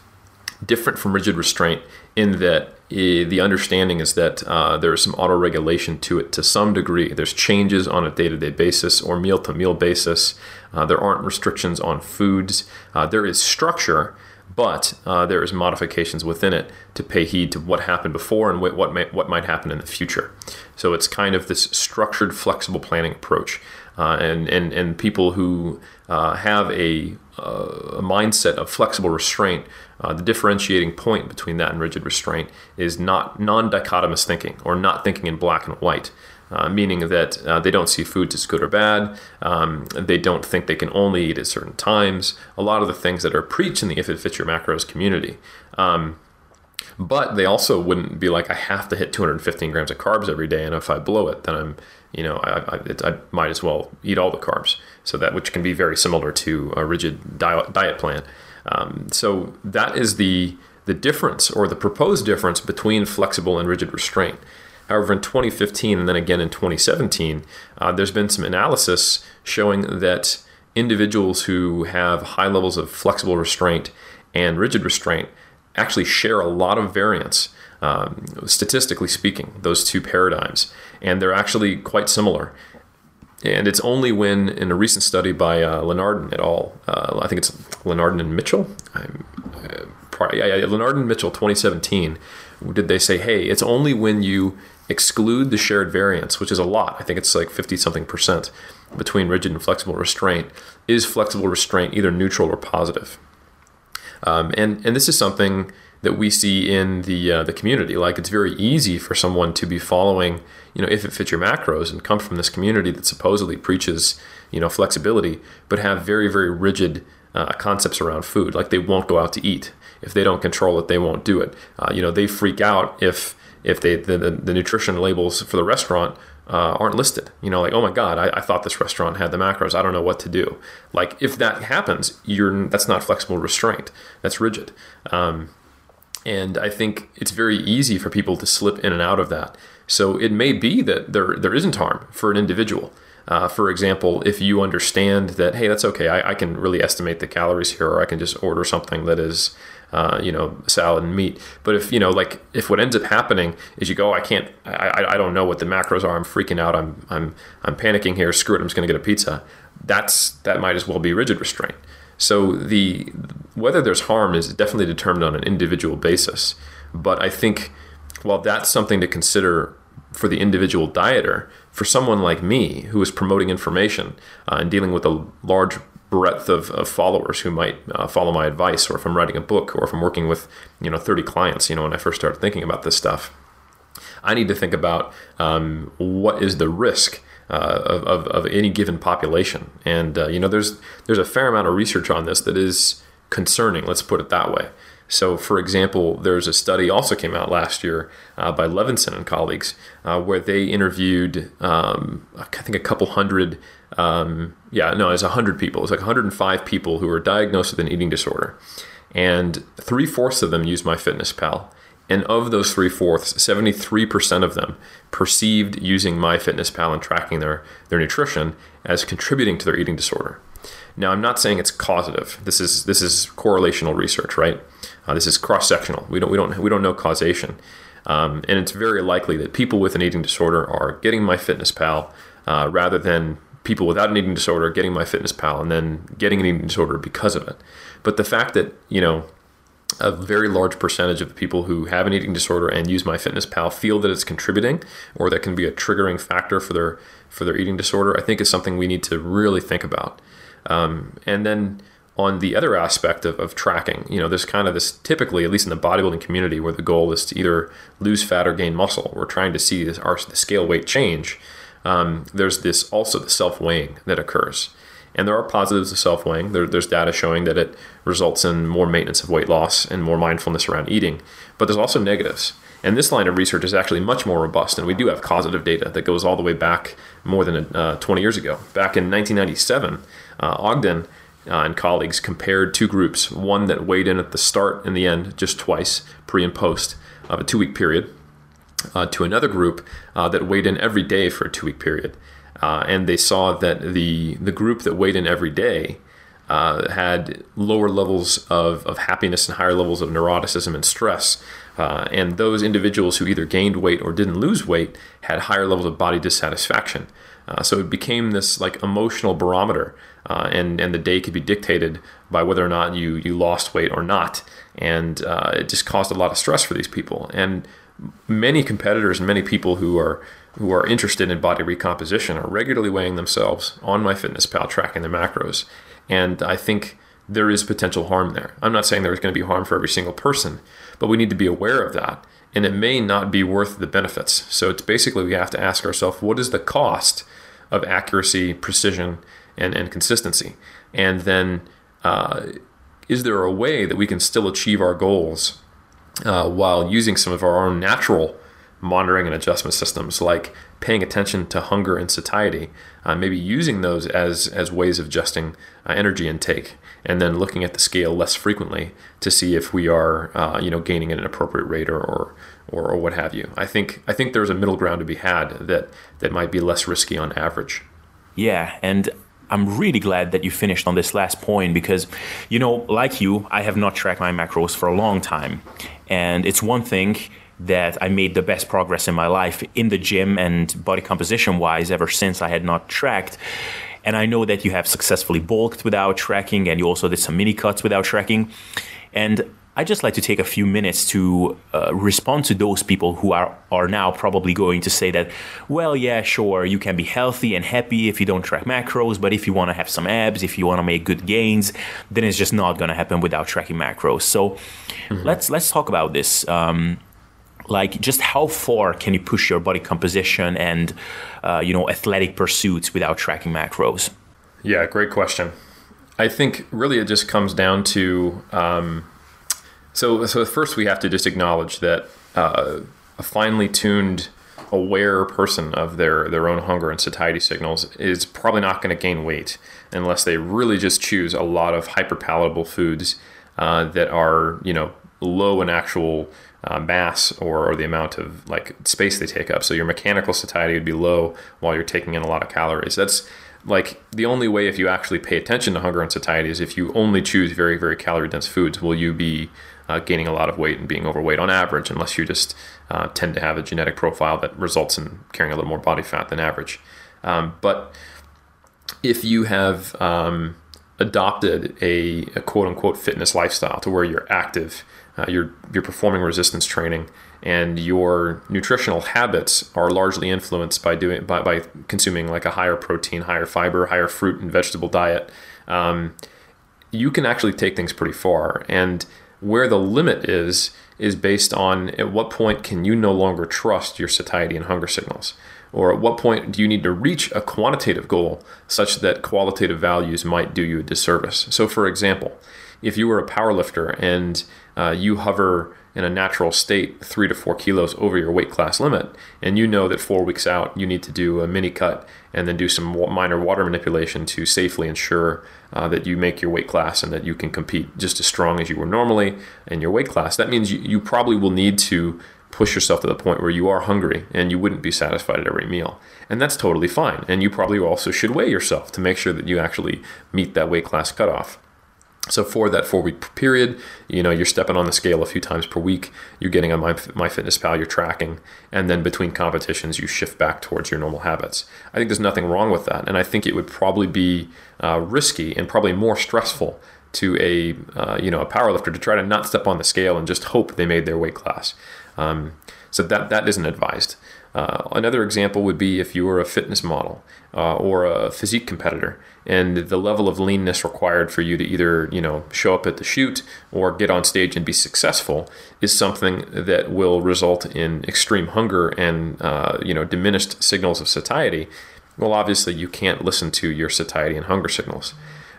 different from rigid restraint in that the understanding is that uh, there is some auto regulation to it to some degree. There's changes on a day to day basis or meal to meal basis. Uh, there aren't restrictions on foods. Uh, there is structure, but uh, there is modifications within it to pay heed to what happened before and what may, what might happen in the future. So it's kind of this structured, flexible planning approach. Uh, and, and, and people who uh, have a, a mindset of flexible restraint uh, the differentiating point between that and rigid restraint is not non dichotomous thinking or not thinking in black and white. uh, meaning that uh, they don't see foods as good or bad. Um, they don't think they can only eat at certain times. A lot of the things that are preached in the If It Fits Your Macros community. Um, but they also wouldn't be like, I have to hit 215 grams of carbs every day, and if I blow it, then I'm, you know, I, I, I might as well eat all the carbs. So that which can be very similar to a rigid diet, plan. Um, so that is the the difference or the proposed difference between flexible and rigid restraint. However, in 2015 and then again in 2017, uh, there's been some analysis showing that individuals who have high levels of flexible restraint and rigid restraint actually share a lot of variance, um, statistically speaking, those two paradigms. And they're actually quite similar. And it's only when, in a recent study by uh, Linardon et al., uh, I think it's Linardon and Mitchell, I'm, uh, yeah, yeah, Linardon and Mitchell 2017, did they say, hey, it's only when you exclude the shared variance, which is a lot, I think it's like 50 something percent between rigid and flexible restraint, is flexible restraint either neutral or positive? Um, and and this is something that we see in the uh, the community. Like it's very easy for someone to be following, you know, if it fits your macros and come from this community that supposedly preaches, you know, flexibility, but have very very rigid uh, concepts around food. Like they won't go out to eat if they don't control it. They won't do it. Uh, you know, they freak out if if they the, the, the nutrition labels for the restaurant uh, aren't listed. You know, like, oh my God, I, I, thought this restaurant had the macros. I don't know what to do. Like, if that happens, you're that's not flexible restraint. That's rigid. Um, and I think it's very easy for people to slip in and out of that. So it may be that there there isn't harm for an individual. Uh, for example, if you understand that, hey, that's okay, I, I, can really estimate the calories here, or I can just order something that is uh, you know, salad and meat. But if you know, like, if what ends up happening is you go, I can't, I, I don't know what the macros are. I'm freaking out. I'm, I'm, I'm panicking here. Screw it. I'm just going to get a pizza. That's that might as well be rigid restraint. So the whether there's harm is definitely determined on an individual basis. But I think while that's something to consider for the individual dieter, for someone like me who is promoting information uh, and dealing with a large breadth of, of followers who might uh, follow my advice, or if I'm writing a book, or if I'm working with you know 30 clients, you know, when I first started thinking about this stuff, I need to think about um, what is the risk uh, of, of, of, any given population, and uh, you know, there's there's a fair amount of research on this that is concerning. Let's put it that way. So, for example, there's a study also came out last year uh, by Levinson and colleagues uh, where they interviewed, um, I think, a couple hundred. Um, yeah, no, it was 100 people. It was like 105 people who were diagnosed with an eating disorder. And three fourths of them used MyFitnessPal. And of those three fourths, 73% of them perceived using MyFitnessPal and tracking their, their nutrition as contributing to their eating disorder. Now, I'm not saying it's causative. This is this is correlational research, right? Uh, this is cross sectional. We don't we don't we don't know causation, um, and it's very likely that people with an eating disorder are getting MyFitnessPal uh, rather than people without an eating disorder getting MyFitnessPal and then getting an eating disorder because of it. But the fact that you know a very large percentage of the people who have an eating disorder and use MyFitnessPal feel that it's contributing or that can be a triggering factor for their for their eating disorder, I think is something we need to really think about. Um, and then on the other aspect of, of tracking, you know, there's kind of this typically, at least in the bodybuilding community, where the goal is to either lose fat or gain muscle. We're trying to see this, our the scale weight change. Um, there's this also the self weighing that occurs. And there are positives of self weighing. There, there's data showing that it results in more maintenance of weight loss and more mindfulness around eating. But there's also negatives. And this line of research is actually much more robust, and we do have causative data that goes all the way back more than uh, 20 years ago. Back in 1997, uh, Ogden uh, and colleagues compared two groups one that weighed in at the start and the end just twice, pre and post, of a two week period, uh, to another group uh, that weighed in every day for a two week period. Uh, and they saw that the, the group that weighed in every day uh, had lower levels of, of happiness and higher levels of neuroticism and stress. Uh, and those individuals who either gained weight or didn't lose weight had higher levels of body dissatisfaction. Uh, so it became this like emotional barometer, uh, and and the day could be dictated by whether or not you you lost weight or not, and uh, it just caused a lot of stress for these people. And many competitors and many people who are who are interested in body recomposition are regularly weighing themselves on my MyFitnessPal, tracking their macros, and I think there is potential harm there. I'm not saying there's going to be harm for every single person, but we need to be aware of that and it may not be worth the benefits. So it's basically we have to ask ourselves what is the cost of accuracy, precision, and, and consistency? And then uh, is there a way that we can still achieve our goals uh, while using some of our own natural monitoring and adjustment systems like paying attention to hunger and satiety uh, maybe using those as as ways of adjusting uh, energy intake and then looking at the scale less frequently to see if we are uh, you know gaining at an appropriate rate or, or or, or what have you i think i think there's a middle ground to be had that that might be less risky on average yeah and I'm really glad that you finished on this last point because, you know, like you, I have not tracked my macros for a long time. And it's one thing that I made the best progress in my life in the gym and body composition wise ever since I had not tracked. And I know that you have successfully bulked without tracking and you also did some mini cuts without tracking. And I just like to take a few minutes to uh, respond to those people who are, are now probably going to say that, well, yeah, sure, you can be healthy and happy if you don't track macros, but if you want to have some abs, if you want to make good gains, then it's just not going to happen without tracking macros. So mm-hmm. let's let's talk about this. Um, like just how far can you push your body composition and uh, you know athletic pursuits without tracking macros? Yeah great question. I think really it just comes down to um, so so first we have to just acknowledge that uh, a finely tuned aware person of their their own hunger and satiety signals is probably not going to gain weight unless they really just choose a lot of hyper palatable foods uh, that are you know low in actual uh, mass or, or, the amount of like space they take up. So your mechanical satiety would be low while you're taking in a lot of calories. That's like the only way if you actually pay attention to hunger and satiety is if you only choose very very calorie dense foods will you be uh, gaining a lot of weight and being overweight on average unless you just uh, tend to have a genetic profile that results in carrying a little more body fat than average um, but if you have um, adopted a, a, quote unquote fitness lifestyle to where you're active uh, you're you're performing resistance training, and your nutritional habits are largely influenced by doing by, by consuming like a higher protein, higher fiber, higher fruit and vegetable diet. Um, you can actually take things pretty far, and where the limit is is based on at what point can you no longer trust your satiety and hunger signals or at what point do you need to reach a quantitative goal such that qualitative values might do you a disservice so for example if you were a powerlifter and uh, you hover in a natural state three to four kilos over your weight class limit, and you know that four weeks out you need to do a mini cut and then do some minor water manipulation to safely ensure uh, that you make your weight class and that you can compete just as strong as you were normally in your weight class. That means you, you probably will need to push yourself to the point where you are hungry and you wouldn't be satisfied at every meal. And that's totally fine. And you probably also should weigh yourself to make sure that you actually meet that weight class cutoff. So for that four week period, you know, you're stepping on the scale a few times per week. You're getting on my MyFitnessPal, you're tracking, and then between competitions, you shift back towards your normal habits. I think there's nothing wrong with that, and I think it would probably be uh, risky and probably more stressful to a uh, you know a powerlifter to try to not step on the scale and just hope they made their weight class. Um, so that that isn't advised. Uh, another example would be if you were a fitness model uh, or a physique competitor, and the level of leanness required for you to either you know show up at the shoot or get on stage and be successful is something that will result in extreme hunger and uh, you know diminished signals of satiety. Well, obviously you can't listen to your satiety and hunger signals,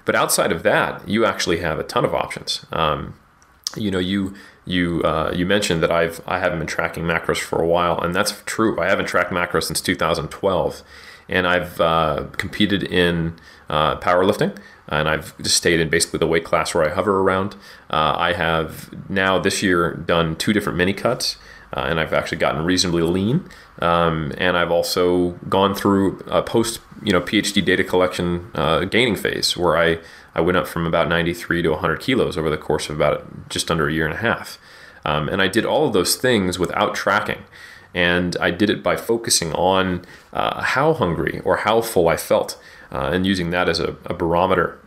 but outside of that, you actually have a ton of options. Um, you know you you uh, you mentioned that I've I haven't been tracking macros for a while, and that's true. I haven't tracked macros since 2012, and I've uh, competed in uh, powerlifting, and I've just stayed in basically the weight class where I hover around. Uh, I have now this year done two different mini cuts. Uh, and I've actually gotten reasonably lean. Um, and I've also gone through a post, you know, PhD data collection uh, gaining phase where I I went up from about 93 to 100 kilos over the course of about just under a year and a half. Um, and I did all of those things without tracking. And I did it by focusing on uh, how hungry or how full I felt uh, and using that as a, a barometer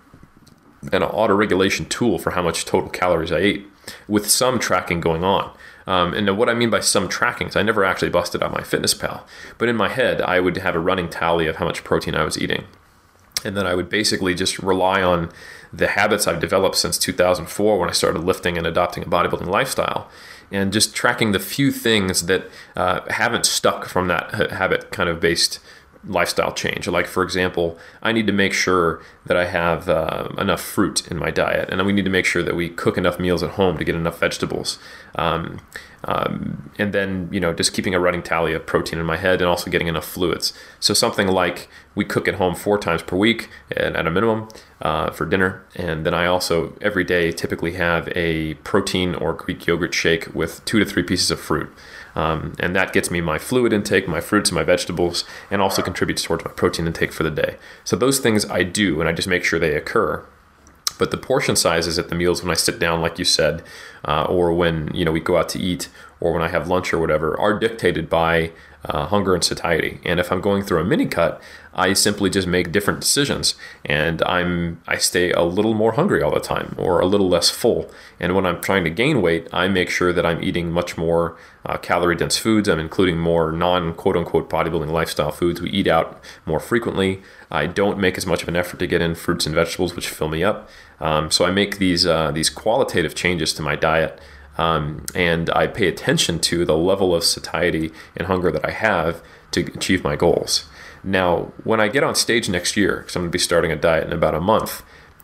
and an auto regulation tool for how much total calories I ate with some tracking going on. Um, and what I mean by some tracking is I never actually busted out MyFitnessPal, but in my head, I would have a running tally of how much protein I was eating and then I would basically just rely on the habits I've developed since 2004 when I started lifting and adopting a bodybuilding lifestyle, and just tracking the few things that uh, haven't stuck from that habit kind of based lifestyle change. Like, for example, I need to make sure that I have uh, enough fruit in my diet, and we need to make sure that we cook enough meals at home to get enough vegetables. Um, um, and then, you know, just keeping a running tally of protein in my head and also getting enough fluids. So, something like we cook at home four times per week and at a minimum uh, for dinner. And then I also, every day, typically have a protein or Greek yogurt shake with two to three pieces of fruit. Um, and that gets me my fluid intake, my fruits and my vegetables, and also contributes towards my protein intake for the day. So those things I do, and I just make sure they occur. But the portion sizes at the meals when I sit down, like you said, uh, or when you know we go out to eat, or when I have lunch or whatever, are dictated by uh, hunger and satiety. And if I'm going through a mini cut, I simply just make different decisions, and I'm I stay a little more hungry all the time, or a little less full. And when I'm trying to gain weight, I make sure that I'm eating much more uh, calorie dense foods. I'm including more non quote unquote bodybuilding lifestyle foods. We eat out more frequently. I don't make as much of an effort to get in fruits and vegetables, which fill me up. Um, so I make these uh, these qualitative changes to my diet. Um, and I pay attention to the level of satiety and hunger that I have to achieve my goals. Now, when I get on stage next year, because I'm going to be starting a diet in about a month,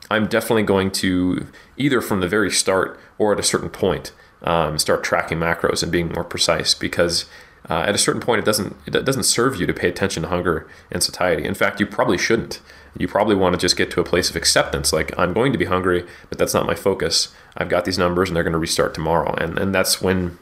I'm definitely going to either from the very start or at a certain point um, start tracking macros and being more precise because uh, at a certain point it doesn't it doesn't serve you to pay attention to hunger and satiety. In fact, you probably shouldn't. You probably want to just get to a place of acceptance, like I'm going to be hungry, but that's not my focus. I've got these numbers and they're going to restart tomorrow, and and that's when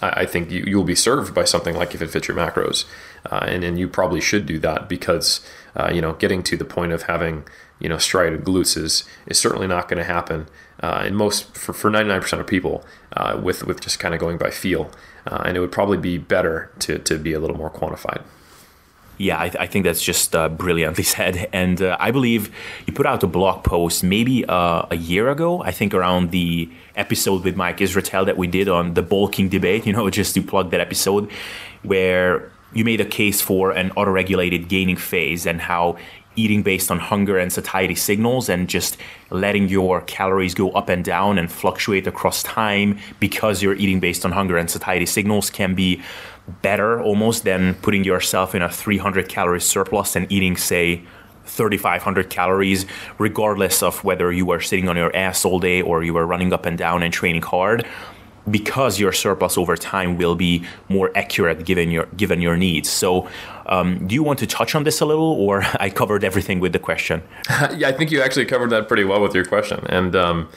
I, think you, you'll be served by something like if it fits your macros, uh, and and you probably should do that because uh, you know getting to the point of having you know striated glutes is is certainly not going to happen. Uh, in most for, for 99% of people uh, with with just kind of going by feel uh, and it would probably be better to to be a little more quantified yeah, I, th- I, think that's just uh, brilliantly said. And uh, I believe you put out a blog post maybe uh, a year ago, I think around the episode with Mike Israetel that we did on the bulking debate, you know, just to plug that episode, where you made a case for an auto regulated gaining phase and how eating based on hunger and satiety signals and just letting your calories go up and down and fluctuate across time because you're eating based on hunger and satiety signals can be better almost than putting yourself in a 300 calorie surplus and eating say 3500 calories regardless of whether you were sitting on your ass all day or you were running up and down and training hard because your surplus over time will be more accurate given your given your needs. So, um, do you want to touch on this a little, or I covered everything with the question? yeah, I think you actually covered that pretty well with your question. And um,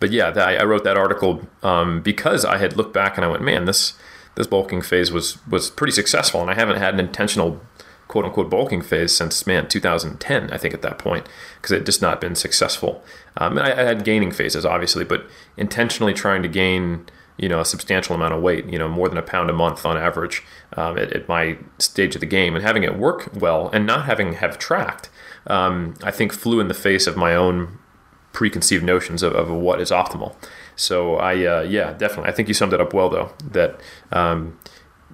but yeah, I, wrote that article um, because I had looked back and I went, man, this this bulking phase was was pretty successful, and I haven't had an intentional quote unquote bulking phase since man 2010 I think at that point because it just not been successful. Um, I, I had gaining phases obviously, but intentionally trying to gain you know a substantial amount of weight you know more than a pound a month on average um, at, at, my stage of the game and having it work well and not having have tracked um, i think flew in the face of my own preconceived notions of, of what is optimal so i uh, yeah definitely. I think you summed it up well though that um,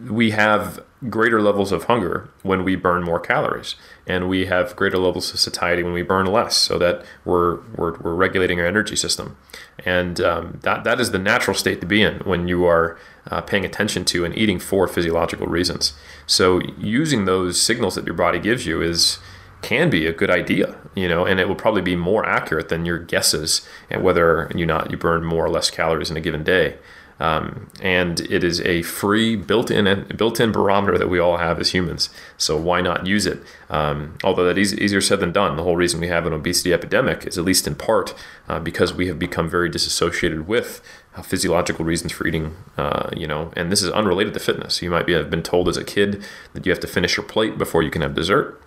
we have greater levels of hunger when we burn more calories and we have greater levels of satiety when we burn less so that we're, we're, we're regulating our energy system. And um, that, that is the natural state to be in when you are uh, paying attention to and eating for physiological reasons. So using those signals that your body gives you is can be a good idea, you know, and it will probably be more accurate than your guesses at whether you not you burn more or less calories in a given day. Um, and it is a free built-in built-in barometer that we all have as humans. So why not use it? Um, although that is easier said than done. The whole reason we have an obesity epidemic is at least in part uh, because we have become very disassociated with uh, physiological reasons for eating. Uh, you know, and this is unrelated to fitness. You might be have been told as a kid that you have to finish your plate before you can have dessert.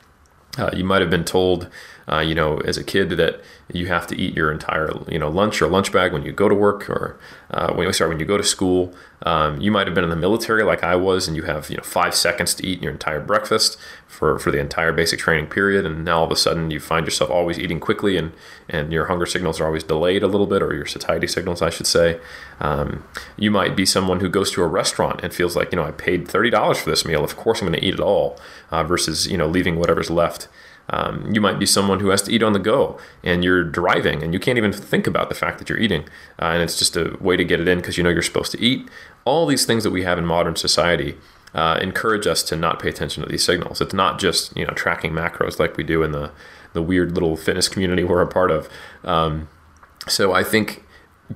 Uh, you might have been told, uh, you know, as a kid that you have to eat your entire, you know, lunch or lunch bag when you go to work or uh, when, sorry, when you go to school. Um, you might have been in the military like I was, and you have, you know, five seconds to eat your entire breakfast for, for the entire basic training period. And now all of a sudden you find yourself always eating quickly and, and your hunger signals are always delayed a little bit, or your satiety signals, I should say. Um, you might be someone who goes to a restaurant and feels like, you know, I paid $30 for this meal. Of course I'm going to eat it all uh, versus, you know, leaving whatever's left Um, you might be someone who has to eat on the go and you're driving and you can't even think about the fact that you're eating. Uh, and it's just a way to get it in because you know you're supposed to eat. All these things that we have in modern society uh, encourage us to not pay attention to these signals. It's not just you know tracking macros like we do in the the weird little fitness community we're a part of. Um, so I think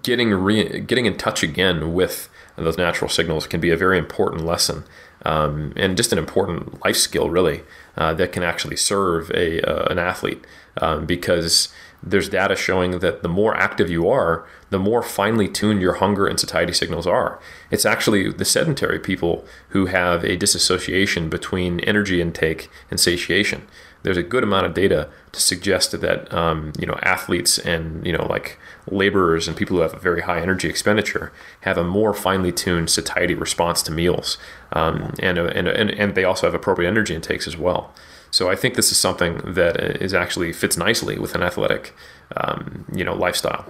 getting re- getting in touch again with those natural signals can be a very important lesson um, and just an important life skill really uh, that can actually serve a uh, an athlete um, because there's data showing that the more active you are, the more finely tuned your hunger and satiety signals are. It's actually the sedentary people who have a disassociation between energy intake and satiation. There's a good amount of data to suggest that um, you know athletes and you know like laborers and people who have a very high energy expenditure have a more finely tuned satiety response to meals, um, and, and and and they also have appropriate energy intakes as well. So I think this is something that is actually fits nicely with an athletic, um, you know, lifestyle.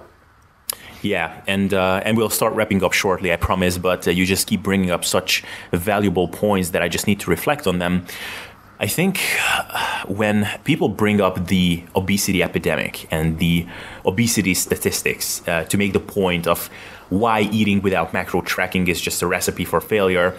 Yeah, and uh, and we'll start wrapping up shortly, I promise. But uh, you just keep bringing up such valuable points that I just need to reflect on them. I think uh, when people bring up the obesity epidemic and the obesity statistics uh, to make the point of why eating without macro tracking is just a recipe for failure,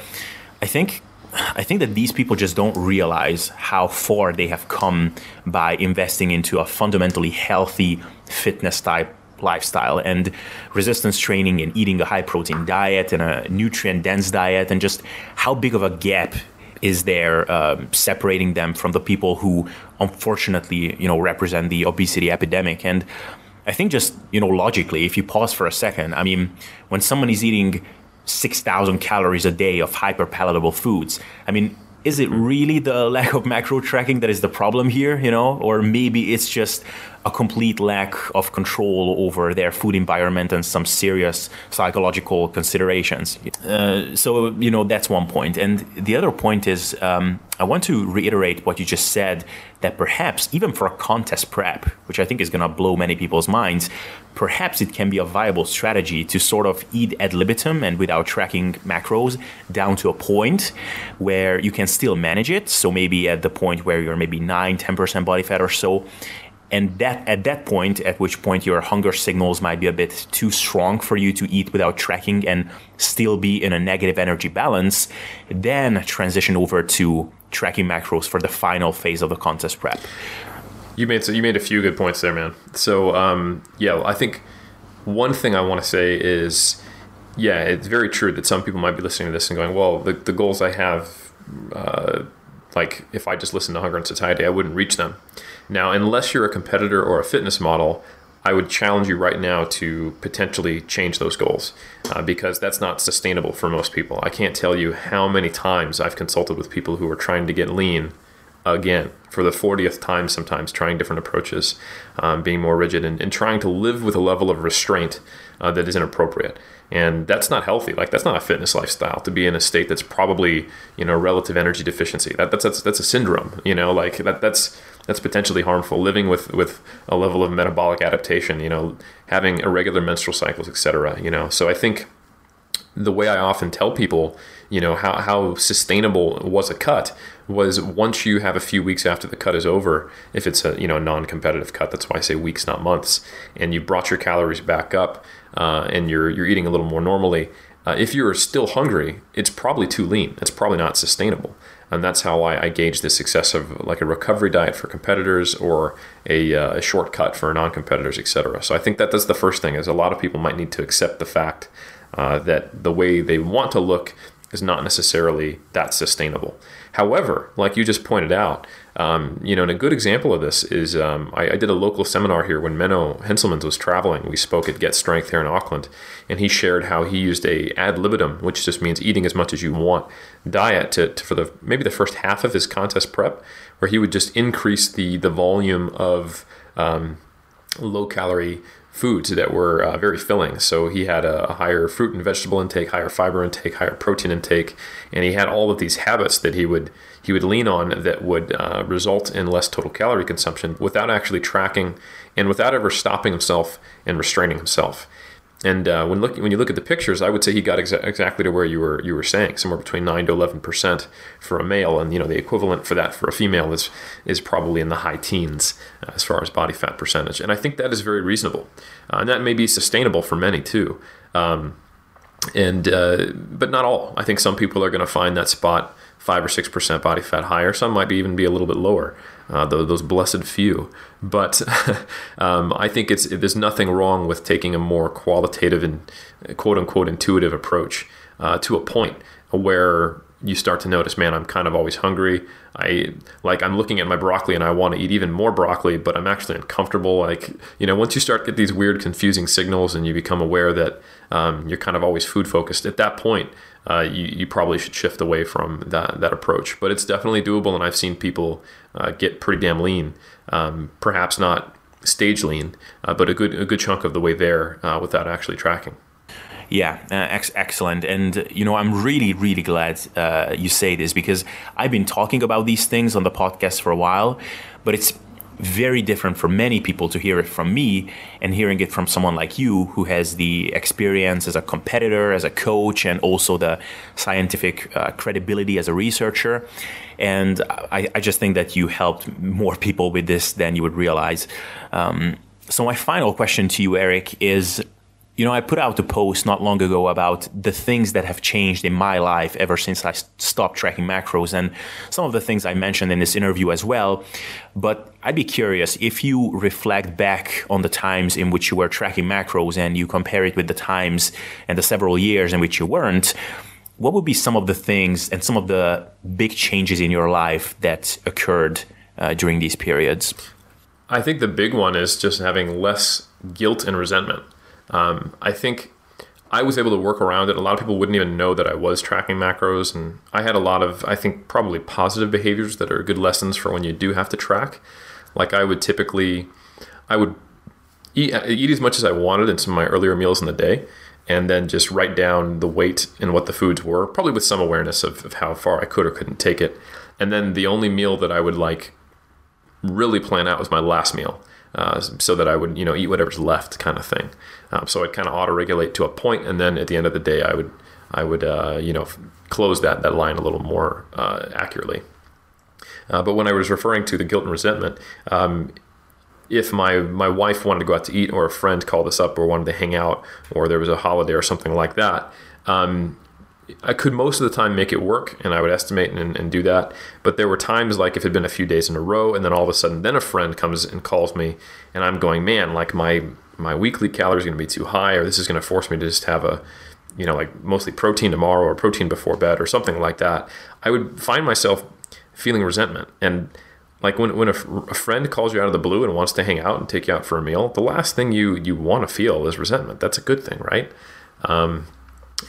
I think I think that these people just don't realize how far they have come by investing into a fundamentally healthy fitness type lifestyle and resistance training and eating a high protein diet and a nutrient dense diet and just how big of a gap is there um, separating them from the people who unfortunately you know represent the obesity epidemic. And i think just you know logically if you pause for a second i mean when someone is eating 6000 calories a day of hyper palatable foods. I mean is it really the lack of macro tracking that is the problem here you know? Or maybe it's just a complete lack of control over their food environment and some serious psychological considerations. Uh, so, you know, that's one point. And the other point is um, I want to reiterate what you just said that perhaps, even for a contest prep, which I think is going to blow many people's minds, perhaps it can be a viable strategy to sort of eat ad libitum and without tracking macros down to a point where you can still manage it. So, maybe at the point where you're maybe 9, 10% body fat or so and that at that point at which point your hunger signals might be a bit too strong for you to eat without tracking and still be in a negative energy balance then transition over to tracking macros for the final phase of the contest prep. You made so you made a few good points there man. So um, yeah i think one thing i want to say is yeah it's very true that some people might be listening to this and going well the, the goals i have uh, like if i just listen to hunger and satiety i wouldn't reach them now, unless you're a competitor or a fitness model, I would challenge you right now to potentially change those goals uh, because that's not sustainable for most people. I can't tell you how many times I've consulted with people who are trying to get lean again for the 40th time, sometimes trying different approaches, um, being more rigid, and, and, trying to live with a level of restraint uh, that is inappropriate and that's not healthy. Like that's not a fitness lifestyle to be in a state that's probably you know relative energy deficiency. That, that's, that's that's a syndrome you know like that that's that's potentially harmful living with with a level of metabolic adaptation you know having irregular menstrual cycles etc you know so i think the way i often tell people you know how, how sustainable was a cut was once you have a few weeks after the cut is over if it's a you know non-competitive cut that's why i say weeks not months and you brought your calories back up uh, and you're you're eating a little more normally, uh, if you're still hungry, it's probably too lean. It's probably not sustainable. And that's how I, I gauge the success of like a recovery diet for competitors or a, uh, a shortcut for non-competitors, etc. So I think that that's the first thing is a lot of people might need to accept the fact uh, that the way they want to look is not necessarily that sustainable. However, like you just pointed out, um, you know, and a good example of this is um, I, I, did a local seminar here when Menno Henselmans was traveling. We spoke at Get Strength here in Auckland, and he shared how he used a ad libitum, which just means eating as much as you want, diet to, to for the maybe the first half of his contest prep, where he would just increase the the volume of um, low calorie foods that were uh, very filling. So he had a, higher fruit and vegetable intake, higher fiber intake, higher protein intake, and he had all of these habits that he would he would lean on that would uh, result in less total calorie consumption without actually tracking and without ever stopping himself and restraining himself. And uh, when looking when you look at the pictures, I would say he got exa- exactly to where you were you were saying, somewhere between nine to eleven percent for a male, and you know the equivalent for that for a female is is probably in the high teens uh, as far as body fat percentage. And I think that is very reasonable, uh, and that may be sustainable for many too. Um, and uh, but not all. I think some people are going to find that spot five or six percent body fat higher. Some might be even be a little bit lower. Uh, those, those blessed few. But um, I think it's there's nothing wrong with taking a more qualitative and quote unquote intuitive approach uh, to a point where you start to notice, man, I'm kind of always hungry. I like I'm looking at my broccoli and I want to eat even more broccoli, but I'm actually uncomfortable. Like you know, once you start get these weird, confusing signals and you become aware that um, you're kind of always food focused, at that point, uh, you, you probably should shift away from that that approach. But it's definitely doable, and I've seen people uh, get pretty damn lean. Um, perhaps not stage lean, uh, but a good a good chunk of the way there uh, without actually tracking. Yeah, uh, ex- excellent. And, you know, I'm really, really glad uh, you say this because I've been talking about these things on the podcast for a while, but it's very different for many people to hear it from me and hearing it from someone like you who has the experience as a competitor, as a coach, and also the scientific uh, credibility as a researcher. And I, I, just think that you helped more people with this than you would realize. Um, so, my final question to you, Eric, is you know, I put out a post not long ago about the things that have changed in my life ever since I stopped tracking macros and some of the things I mentioned in this interview as well. But I'd be curious if you reflect back on the times in which you were tracking macros and you compare it with the times and the several years in which you weren't, what would be some of the things and some of the big changes in your life that occurred uh, during these periods? I think the big one is just having less guilt and resentment. Um, I think I was able to work around it. A lot of people wouldn't even know that I was tracking macros, and I had a lot of, I think, probably positive behaviors that are good lessons for when you do have to track. Like I would typically, I would eat, eat as much as I wanted in some of my earlier meals in the day, and then just write down the weight and what the foods were, probably with some awareness of, of how far I could or couldn't take it. And then the only meal that I would like really plan out was my last meal uh, so that I would you know eat whatever's left kind of thing. Um, so I'd kind of auto regulate to a point, and then at the end of the day, I would I would uh, you know close that that line a little more uh, accurately. Uh, but when I was referring to the guilt and resentment. Um, if my, my wife wanted to go out to eat or a friend called us up or wanted to hang out or there was a holiday or something like that, um, I could most of the time make it work and I would estimate and, and, do that. But there were times like if it had been a few days in a row and then all of a sudden then a friend comes and calls me and I'm going, man, like my my weekly calories going to be too high or this is going to force me to just have a you know like mostly protein tomorrow or protein before bed or something like that. I would find myself feeling resentment and like when, when a, a friend calls you out of the blue and wants to hang out and take you out for a meal, the last thing you you want to feel is resentment. That's a good thing, right? Um,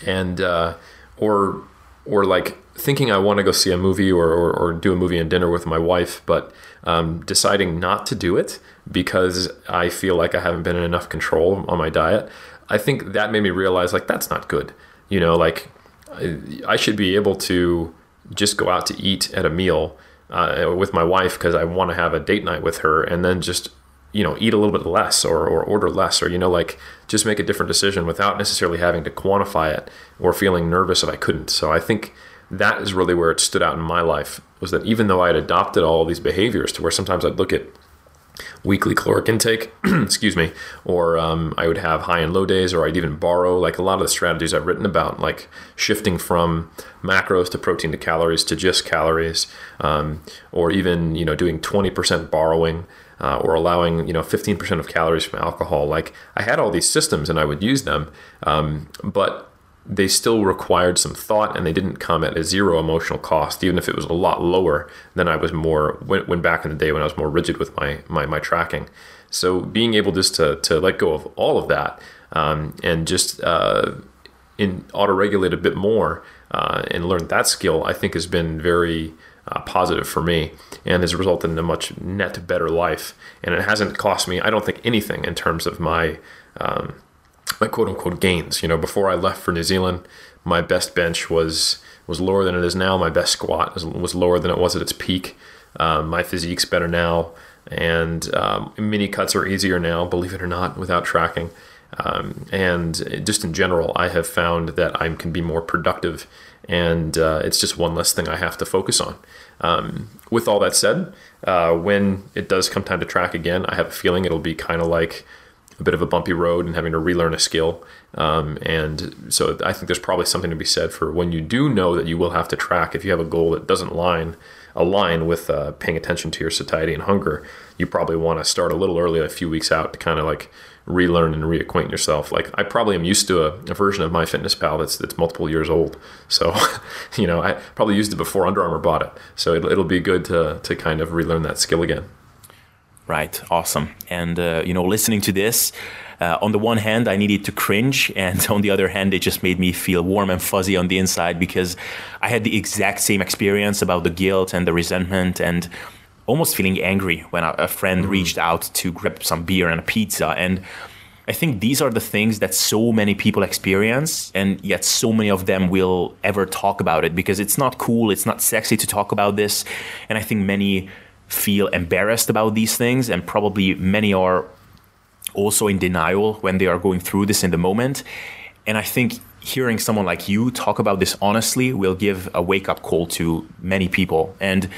and uh, or or like thinking I want to go see a movie or, or, or, do a movie and dinner with my wife, but um, deciding not to do it because I feel like I haven't been in enough control on my diet. I think that made me realize like that's not good. You know, like I, should be able to just go out to eat at a meal uh, with my wife because I want to have a date night with her, and then just you know eat a little bit less or, or order less or you know like just make a different decision without necessarily having to quantify it or feeling nervous if i couldn't. So i think that is really where it stood out in my life was that even though i had adopted all these behaviors to where sometimes i'd look at weekly caloric intake excuse me or um, i would have high and low days or i'd even borrow like a lot of the strategies i've written about like shifting from macros to protein to calories to just calories um, or even you know doing 20% borrowing uh, or allowing you know 15% of calories from alcohol. Like I had all these systems and I would use them, um, but they still required some thought and they didn't come at a zero emotional cost, even if it was a lot lower than I was more when, when back in the day when I was more rigid with my my, my tracking. So being able just to to let go of all of that um, and just uh, in auto regulate a bit more uh, and learn that skill, I think has been very uh, positive for me and has resulted in a much net better life. And it hasn't cost me, I don't think, anything in terms of my um, my quote unquote gains. You know, before I left for New Zealand, my best bench was was lower than it is now. My best squat was, lower than it was at its peak. Um, my physique's better now, and um, mini cuts are easier now, believe it or not, without tracking. Um, and just in general, I have found that I can be more productive, and uh, it's just one less thing I have to focus on. Um, with all that said, uh, when it does come time to track again, I have a feeling it'll be kind of like a bit of a bumpy road and having to relearn a skill. Um, and so I think there's probably something to be said for when you do know that you will have to track. If you have a goal that doesn't line align with uh, paying attention to your satiety and hunger, you probably want to start a little early, a few weeks out, to kind of like relearn and reacquaint yourself. Like I probably am used to a, a, version of my MyFitnessPal that's that's multiple years old. So, you know, I probably used it before Under Armour bought it. So it, it'll be good to to kind of relearn that skill again. Right. Awesome. And uh, you know, listening to this. Uh, on the one hand, I needed to cringe, and on the other hand, it just made me feel warm and fuzzy on the inside because I had the exact same experience about the guilt and the resentment and almost feeling angry when a, a friend mm-hmm. reached out to grab some beer and a pizza. And I think these are the things that so many people experience, and yet so many of them will ever talk about it because it's not cool, it's not sexy to talk about this. And I think many feel embarrassed about these things, and probably many are also in denial when they are going through this in the moment. And I think hearing someone like you talk about this honestly will give a wake up call to many people. And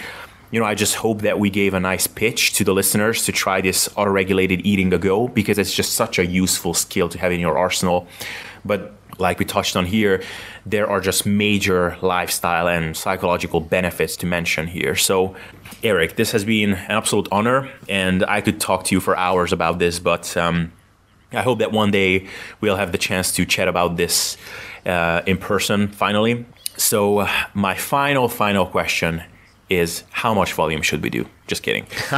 you know, I just hope that we gave a nice pitch to the listeners to try this auto-regulated eating a go because it's just such a useful skill to have in your arsenal. But like we touched on here, there are just major lifestyle and psychological benefits to mention here. So, Eric, this has been an absolute honor, and I could talk to you for hours about this, but um, I hope that one day we'll have the chance to chat about this uh, in person finally. So, my final, final question is how much volume should we do? Just kidding.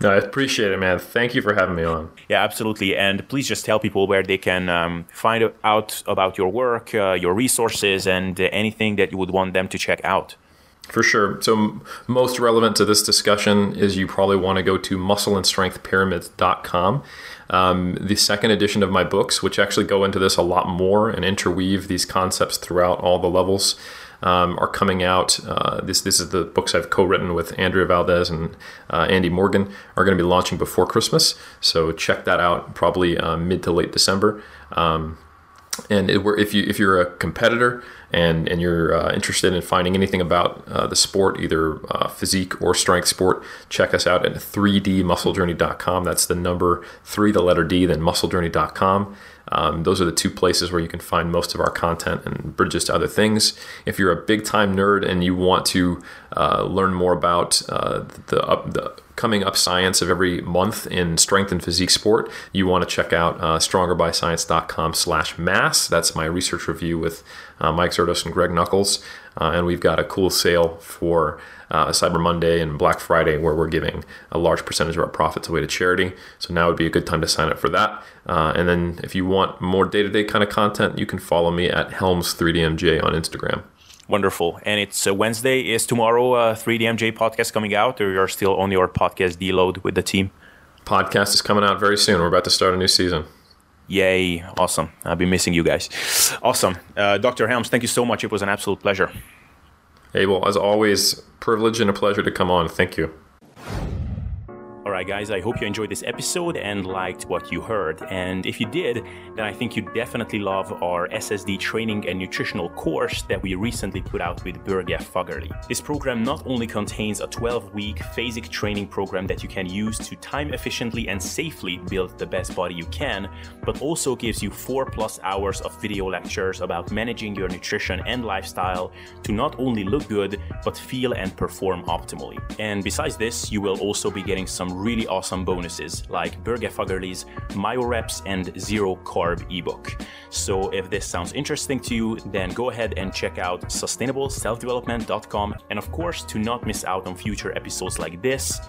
no, I appreciate it, man. Thank you for having me on. Yeah, absolutely. And please just tell people where they can um, find out about your work, uh, your resources, and uh, anything that you would want them to check out. For sure. So, most relevant to this discussion is you probably want to go to muscleandstrengthpyramids.com. Um, the second edition of my books, which actually go into this a lot more and interweave these concepts throughout all the levels um, are coming out. Uh, this this is the books I've co-written with Andrea Valdez and uh, Andy Morgan are going to be launching before Christmas. So check that out, probably uh, mid to late December. Um, and it, if you if you're a competitor and and you're uh, interested in finding anything about uh, the sport, either uh, physique or strength sport, check us out at 3dmusclejourney.com. That's the number three, the letter D, then musclejourney.com. Um, those are the two places where you can find most of our content and bridges to other things. If you're a big time nerd and you want to uh, learn more about uh, the, the coming up science of every month in strength and physique sport, you want to check out uh, strongerbyscience.com slash mass. That's my research review with uh, Mike Zourdos and Greg Nuckols. Uh, and we've got a cool sale for uh, Cyber Monday and Black Friday where we're giving a large percentage of our profits away to charity. So now would be a good time to sign up for that. Uh, and then if you want more day to day kind of content, you can follow me at Helms3DMJ on Instagram. Wonderful. And it's uh, Wednesday. Is tomorrow uh, 3DMJ podcast coming out, or you're still on your podcast deload with the team? Podcast is coming out very soon. We're about to start a new season. Yay. Awesome. I'll be missing you guys. Awesome. Uh, Dr. Helms, thank you so much. It was an absolute pleasure. Hey, well, as always, privilege and a pleasure to come on. Thank you. Alright, guys, I hope you enjoyed this episode and liked what you heard. And if you did, then I think you definitely love our SSD training and nutritional course that we recently put out with Børge Fagerli. This program not only contains a 12 week phasic training program that you can use to time efficiently and safely build the best body you can, but also gives you 4 plus hours of video lectures about managing your nutrition and lifestyle to not only look good, but feel and perform optimally. And besides this, you will also be getting some really awesome bonuses like Børge Fagerli's MyoReps and Zero Carb ebook. So if this sounds interesting to you, then go ahead and check out sustainableselfdevelopment.com. And of course, to not miss out on future episodes like this,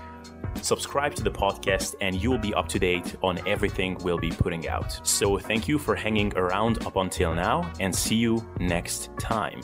subscribe to the podcast and you'll be up to date on everything we'll be putting out. So thank you for hanging around up until now and see you next time.